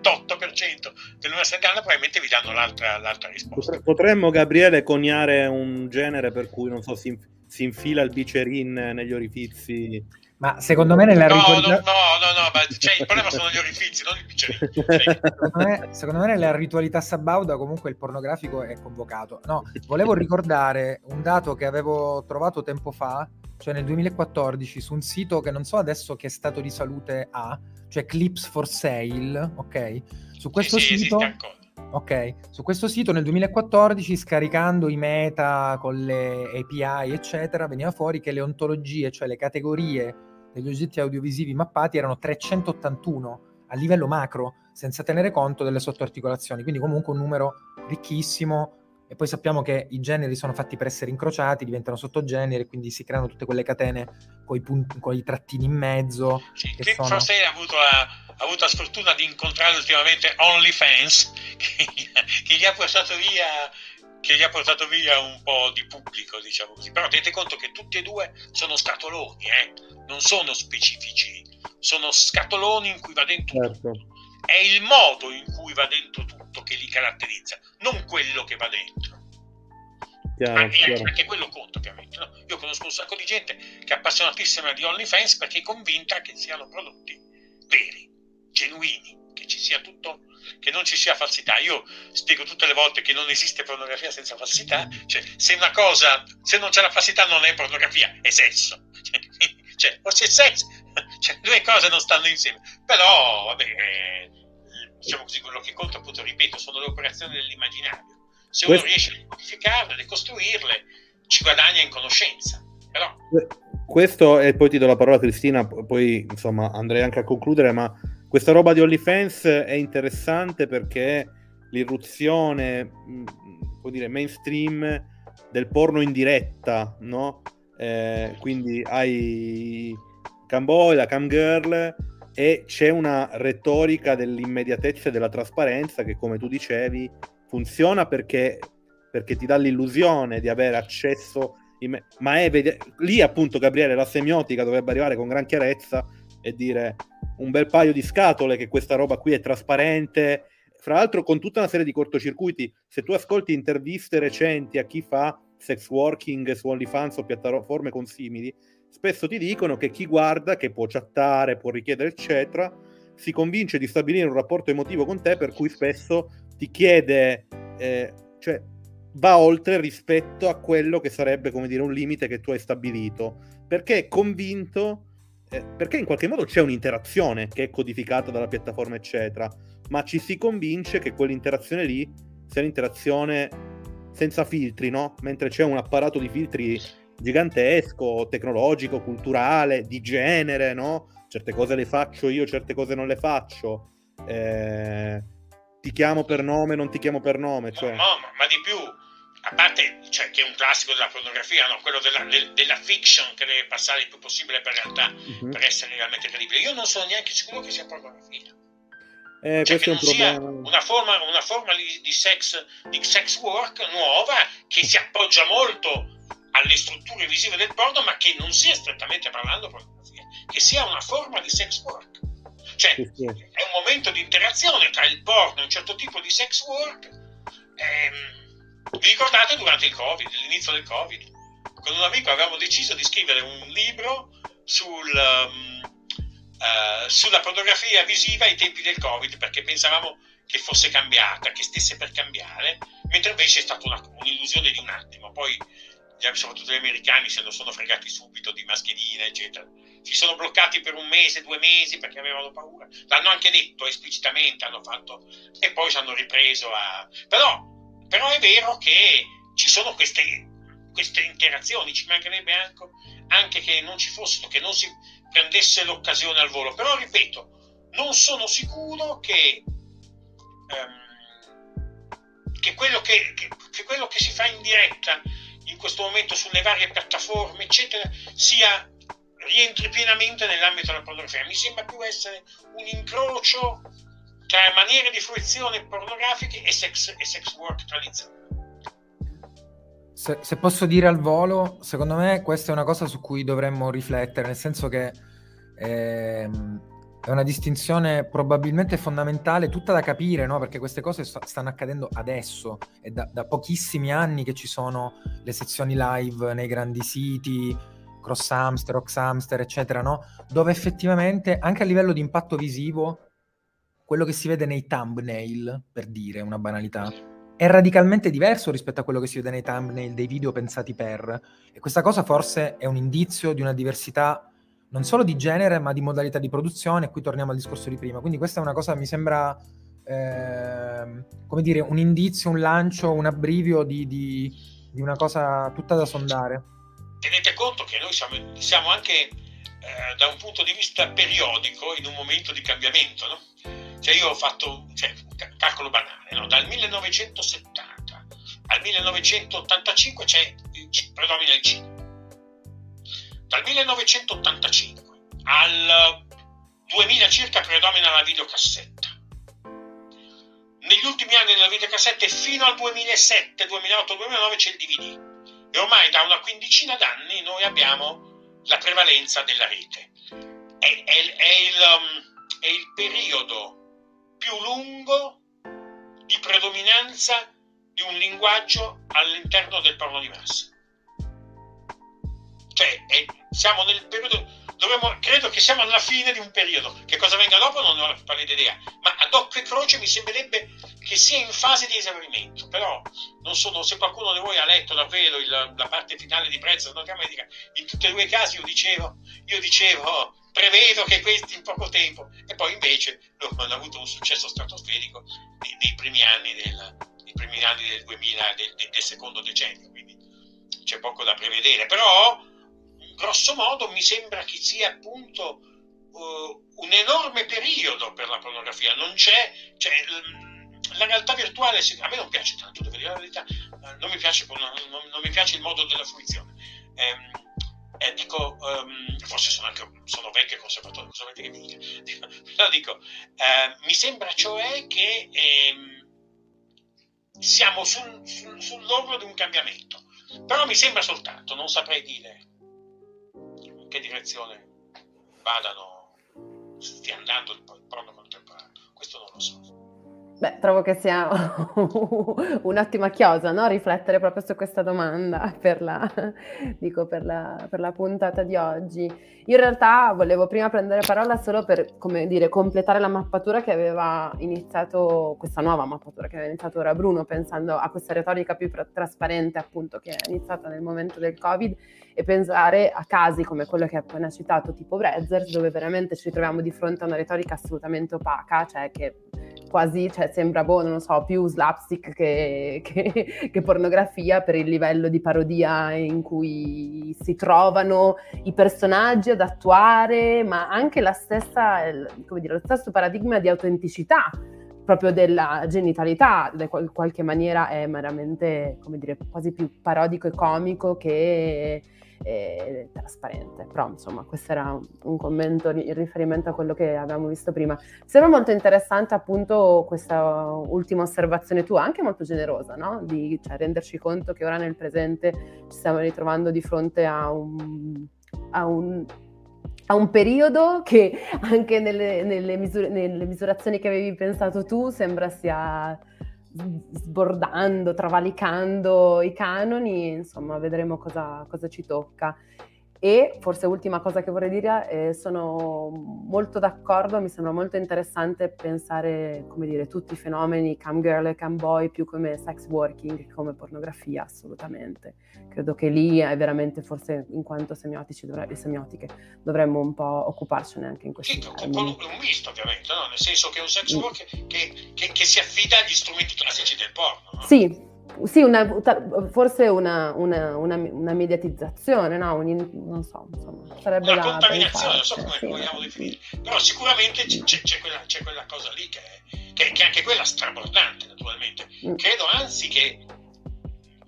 98% dell'università italiana probabilmente vi danno l'altra, l'altra risposta. Potremmo, Gabriele, coniare un genere per cui, non so, si, si infila il bicerin negli orifizi ma secondo me nella no, ritualità... no, no, no, no, ma cioè, il problema sono gli orifizi, non il bicchiere. secondo, me, secondo me nella ritualità sabauda comunque il pornografico è convocato. No, volevo ricordare un dato che avevo trovato tempo fa, cioè nel 2014, su un sito che non so adesso che stato di salute ha, cioè Clips for Sale, ok? Su questo sì, sito... Sì, Ok, su questo sito nel 2014, scaricando i meta con le API, eccetera, veniva fuori che le ontologie, cioè le categorie degli oggetti audiovisivi mappati erano 381 a livello macro, senza tenere conto delle sottoarticolazioni, quindi comunque un numero ricchissimo e poi sappiamo che i generi sono fatti per essere incrociati, diventano sottogeneri, quindi si creano tutte quelle catene con i, punti, con i trattini in mezzo. Sì, che sono... forse ha avuto, la, ha avuto la sfortuna di incontrare ultimamente OnlyFans, che, che gli ha portato via che gli ha portato via un po' di pubblico, diciamo così. Però tenete conto che tutti e due sono scatoloni, eh? non sono specifici, sono scatoloni in cui va dentro certo. tutto. È il modo in cui va dentro tutto che li caratterizza, non quello che va dentro. Chiaro, anche, chiaro. anche quello conta ovviamente. No? Io conosco un sacco di gente che è appassionatissima di OnlyFans perché è convinta che siano prodotti veri, genuini, che ci sia tutto che non ci sia falsità. Io spiego tutte le volte che non esiste pornografia senza falsità, cioè se una cosa, se non c'è la falsità non è pornografia, è sesso. Cioè, o c'è sesso, cioè, due cose non stanno insieme. Però, vabbè, diciamo così, quello che conta, appunto, ripeto, sono le operazioni dell'immaginario. Se uno riesce a modificarle, a ricostruirle, ci guadagna in conoscenza. Però... Questo, e poi ti do la parola a Cristina, poi insomma andrei anche a concludere, ma questa roba di OnlyFans è interessante perché l'irruzione, mm, può dire, mainstream del porno in diretta, no? Eh, quindi hai Camboy, la Cam Girl e c'è una retorica dell'immediatezza e della trasparenza che, come tu dicevi, funziona perché, perché ti dà l'illusione di avere accesso, imme- ma è vede- lì appunto Gabriele la semiotica dovrebbe arrivare con gran chiarezza e dire un bel paio di scatole che questa roba qui è trasparente. Fra l'altro, con tutta una serie di cortocircuiti, se tu ascolti interviste recenti a chi fa sex working su OnlyFans o piattaforme consimili, spesso ti dicono che chi guarda, che può chattare, può richiedere, eccetera, si convince di stabilire un rapporto emotivo con te, per cui spesso ti chiede, eh, cioè va oltre rispetto a quello che sarebbe, come dire, un limite che tu hai stabilito, perché è convinto eh, perché in qualche modo c'è un'interazione che è codificata dalla piattaforma, eccetera, ma ci si convince che quell'interazione lì sia un'interazione senza filtri, no? Mentre c'è un apparato di filtri gigantesco, tecnologico, culturale, di genere, no? Certe cose le faccio io, certe cose non le faccio. Eh, ti chiamo per nome, non ti chiamo per nome. Cioè... No, no, ma di più a parte cioè, che è un classico della pornografia, no? quello della, del, della, fiction che deve passare il più possibile per realtà uh-huh. per essere realmente credibile. Io non sono neanche sicuro che sia pornografia. Eh, cioè che non sia una forma, una forma di, di, sex, di sex work nuova che si appoggia molto alle strutture visive del porno, ma che non sia strettamente parlando pornografia, che sia una forma di sex work. Cioè, sì, sì. è un momento di interazione tra il porno e un certo tipo di sex work. Ehm, vi ricordate durante il Covid, l'inizio del Covid? Con un amico avevamo deciso di scrivere un libro sul, um, uh, sulla pornografia visiva ai tempi del Covid perché pensavamo che fosse cambiata, che stesse per cambiare, mentre invece è stata una, un'illusione di un attimo. Poi, soprattutto gli americani, se non sono fregati subito di mascherine, eccetera. Si sono bloccati per un mese, due mesi perché avevano paura. L'hanno anche detto esplicitamente, hanno fatto, e poi ci hanno ripreso a. Però però è vero che ci sono queste, queste interazioni, ci mancherebbe anche, anche che non ci fossero, che non si prendesse l'occasione al volo, però ripeto, non sono sicuro che, um, che, quello che, che, che quello che si fa in diretta in questo momento sulle varie piattaforme, eccetera, sia rientri pienamente nell'ambito della pornografia. Mi sembra più essere un incrocio tra maniere di fruizione pornografiche e sex, e sex work tradizionale. Se, se, posso dire al volo, secondo me questa è una cosa su cui dovremmo riflettere, nel senso che ehm, è una distinzione probabilmente fondamentale, tutta da capire, no? perché queste cose st- stanno accadendo adesso, è da, da, pochissimi anni che ci sono le sezioni live nei grandi siti, Cross Hamster, Ox Hamster, eccetera, no? dove effettivamente anche a livello di impatto visivo, quello che si vede nei thumbnail, per dire una banalità, è radicalmente diverso rispetto a quello che si vede nei thumbnail dei video pensati per. E questa cosa forse è un indizio di una diversità non solo di genere, ma di modalità di produzione. Qui torniamo al discorso di prima. Quindi questa è una cosa, mi sembra, eh, come dire, un indizio, un lancio, un abbrivio di, di, di, una cosa tutta da sondare. Tenete conto che noi siamo, siamo anche eh, da un punto di vista periodico in un momento di cambiamento, no? Cioè io ho fatto, cioè, calcolo banale, no? dal 1970 al 1985 c'è, predomina il cinema dal 1985 al 2000 circa predomina la videocassetta. Negli ultimi anni della videocassetta fino al 2007, 2008, 2009 c'è il DVD. E ormai da una quindicina d'anni noi abbiamo la prevalenza della rete. È, è, è, il, um, è il periodo più lungo di predominanza di un linguaggio all'interno del porno di massa. Cioè, è, siamo nel periodo, dovremmo, credo che siamo alla fine di un periodo. Che cosa venga dopo non ho la pallida idea, ma ad occhio e croce mi sembrerebbe che sia in fase di esaurimento. Però non sono, se qualcuno di voi ha letto davvero il, la parte finale di Prezzo North America, in tutti e due i casi io dicevo, io dicevo prevedo che questi in poco tempo, e poi invece hanno avuto un successo stratosferico nei, nei primi anni del, primi anni del 2000, del, del secondo decennio, quindi c'è poco da prevedere. Però grosso modo mi sembra che sia appunto uh, un enorme periodo per la pornografia. Non c'è, cioè, la realtà virtuale, a me non piace tanto, devo dire la verità, non mi piace, non, non mi piace il modo della fruizione. Eh, eh, dico, um, forse sono anche sono vecchio conservatore, cosa volete che mi dica? Però dico, eh, mi sembra cioè che eh, siamo sul, sul, sull'orlo di un cambiamento. Però mi sembra soltanto, non saprei dire che direzione vadano, stia andando il porno contemporaneo. Questo non lo so. Beh, trovo che sia un'ottima chiosa, no? Riflettere proprio su questa domanda per la, dico, per, la, per la, puntata di oggi. Io in realtà volevo prima prendere parola solo per, come dire, completare la mappatura che aveva iniziato, questa nuova mappatura che aveva iniziato ora Bruno, pensando a questa retorica più trasparente, appunto, che è iniziata nel momento del Covid, e pensare a casi come quello che hai appena citato, tipo Brezzers, dove veramente ci troviamo di fronte a una retorica assolutamente opaca, cioè che quasi cioè, sembra, boh, non lo so, più slapstick che, che, che, pornografia per il livello di parodia in cui si trovano i personaggi ad attuare, ma anche la stessa, come dire, lo stesso paradigma di autenticità proprio della genitalità, in qualche maniera è meramente, come dire, quasi più parodico e comico che e trasparente. Però insomma questo era un commento in riferimento a quello che avevamo visto prima. Sembra molto interessante appunto questa ultima osservazione tua, anche molto generosa, no? Di cioè, renderci conto che ora nel presente ci stiamo ritrovando di fronte a un, a un a un periodo che anche nelle, nelle, misur- nelle, misurazioni che avevi pensato tu sembra sia sbordando, travalicando i canoni, insomma vedremo cosa, cosa ci tocca. E forse ultima cosa che vorrei dire, eh, sono molto d'accordo, mi sembra molto interessante pensare, come dire, tutti i fenomeni cam girl e cam boy più come sex working che come pornografia, assolutamente. Credo che lì è veramente, forse in quanto semiotici e semiotiche, dovremmo un po' occuparcene anche in questo sì, un, un misto ovviamente, no? nel senso che è un sex mm. work che, che, che, si affida agli strumenti classici del porno. No? Sì, sì, una, forse una, una, una, una mediatizzazione, no? Un, non so, insomma, sarebbe una contaminazione, non so come sì, vogliamo definire, però sicuramente c'è, c'è, quella, c'è, quella, cosa lì che è, che, che anche quella strabordante, naturalmente. Mm. Credo anzi che,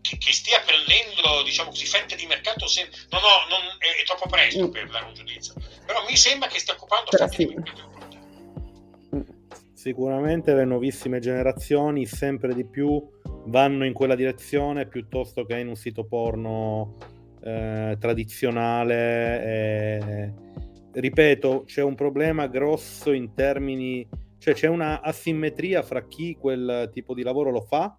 che, che, stia prendendo, diciamo così, fette di mercato, se, no, no, non, è, è, troppo presto mm. per dare un giudizio, però mi sembra che stia occupando fette sì. di mercato Sicuramente le nuovissime generazioni sempre di più vanno in quella direzione piuttosto che in un sito porno eh, tradizionale. E, ripeto, c'è un problema grosso in termini, cioè c'è una asimmetria fra chi quel tipo di lavoro lo fa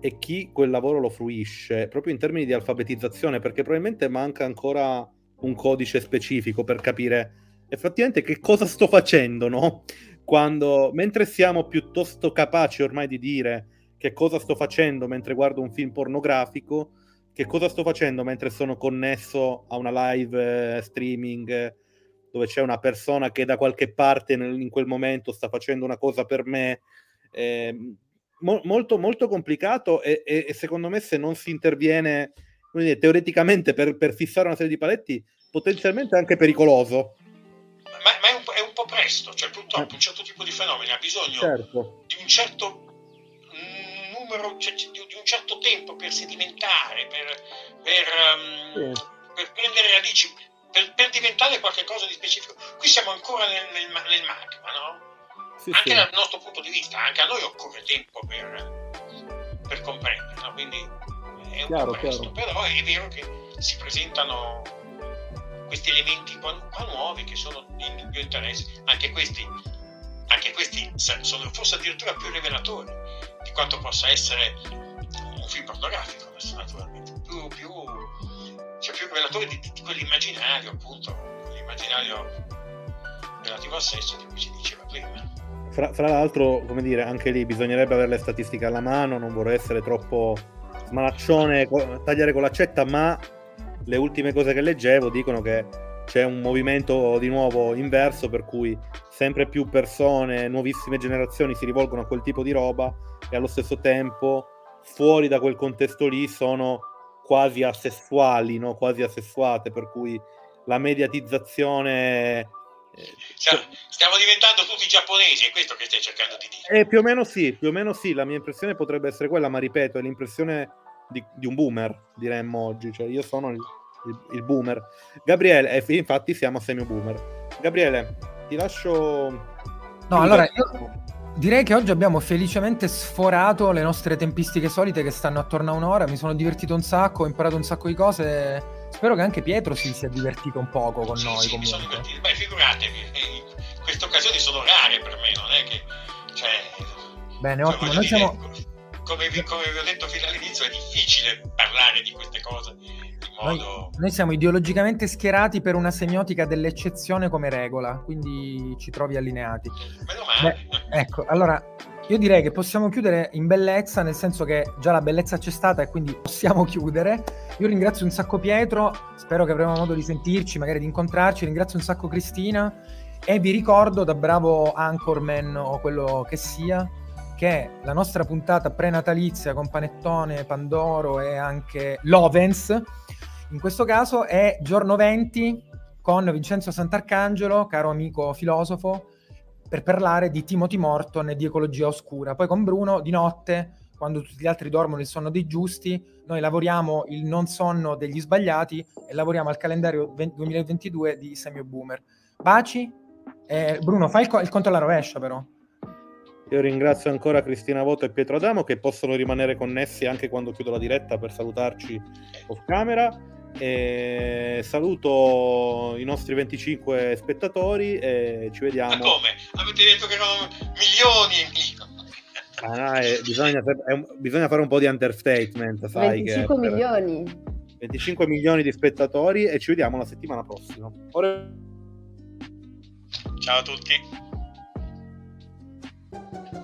e chi quel lavoro lo fruisce, proprio in termini di alfabetizzazione, perché probabilmente manca ancora un codice specifico per capire effettivamente che cosa sto facendo, no? Quando, mentre siamo piuttosto capaci ormai di dire che cosa sto facendo mentre guardo un film pornografico, che cosa sto facendo mentre sono connesso a una live eh, streaming dove c'è una persona che da qualche parte nel, in quel momento sta facendo una cosa per me. Eh, mo- molto, molto complicato e, e, e, secondo me se non si interviene dire, teoreticamente per, per fissare una serie di paletti, potenzialmente anche pericoloso ma, ma è, un, è, un, po' presto, cioè purtroppo un certo tipo di fenomeni ha bisogno certo. di un certo numero, cioè, di, di, un certo tempo per sedimentare, per, per, um, sì. per prendere radici, per, per, diventare qualcosa di specifico. Qui siamo ancora nel, nel, nel magma, no? Sì, anche sì. dal nostro punto di vista, anche a noi occorre tempo per, per comprendere, no? quindi è un chiaro, po' presto, chiaro. però è vero che si presentano questi elementi qua, qua nuovi che sono di indubbio interesse, anche questi, anche questi sono forse addirittura più rivelatori di quanto possa essere un film pornografico, naturalmente, più, più, cioè più rivelatori di, di, quell'immaginario, appunto, quell'immaginario relativo al sesso di cui si diceva prima. Fra, fra, l'altro, come dire, anche lì bisognerebbe avere le statistiche alla mano, non vorrei essere troppo smalaccione, tagliare con l'accetta, ma le ultime cose che leggevo dicono che c'è un movimento di nuovo inverso per cui sempre più persone, nuovissime generazioni si rivolgono a quel tipo di roba e allo stesso tempo fuori da quel contesto lì sono quasi asessuali, no? quasi asessuate, per cui la mediatizzazione... Eh, stiamo diventando tutti giapponesi, è questo che stai cercando di dire? Eh, più o meno sì, più o meno sì, la mia impressione potrebbe essere quella, ma ripeto, è l'impressione di, di un boomer, diremmo oggi, cioè io sono il il, il boomer. Gabriele, eh, infatti siamo semi boomer. Gabriele, ti lascio... No, allora io direi che oggi abbiamo felicemente sforato le nostre tempistiche solite che stanno attorno a un'ora. Mi sono divertito un sacco, ho imparato un sacco di cose. Spero che anche Pietro si sia divertito un poco con sì, noi. Sì, mi sono divertito. Beh, figuratevi, eh, queste occasioni sono rare per me, non è che... Cioè, Bene, cioè, ottimo. Noi dire, siamo... come, vi, come vi ho detto fino all'inizio, è difficile parlare di queste cose Modo... Noi, noi, siamo ideologicamente schierati per una semiotica dell'eccezione come regola, quindi ci trovi allineati. Meno male. Beh, ecco, allora io direi che possiamo chiudere in bellezza, nel senso che già la bellezza c'è stata e quindi possiamo chiudere. Io ringrazio un sacco Pietro, spero che avremo modo di sentirci, magari di incontrarci. Ringrazio un sacco Cristina e vi ricordo da bravo anchorman o quello che sia che la nostra puntata prenatalizia con Panettone, Pandoro e anche Lovens in questo caso è giorno 20 con Vincenzo Sant'Arcangelo, caro amico filosofo, per parlare di Timothy Morton e di ecologia oscura. Poi con Bruno di notte, quando tutti gli altri dormono il sonno dei giusti, noi lavoriamo il non sonno degli sbagliati e lavoriamo al calendario 2022 di Semio Boomer. Baci. Eh, Bruno, fai il, co- il conto alla rovescia però. Io ringrazio ancora Cristina Voto e Pietro Adamo che possono rimanere connessi anche quando chiudo la diretta per salutarci off camera. E saluto i nostri 25 spettatori e ci vediamo. Ma come? Avete detto che erano milioni. Ah, no, è, bisogna, è un, bisogna, fare un po' di understatement. Sai 25 che, milioni. 25 milioni di spettatori e ci vediamo la settimana prossima. Ora... Ciao a tutti. Thank you.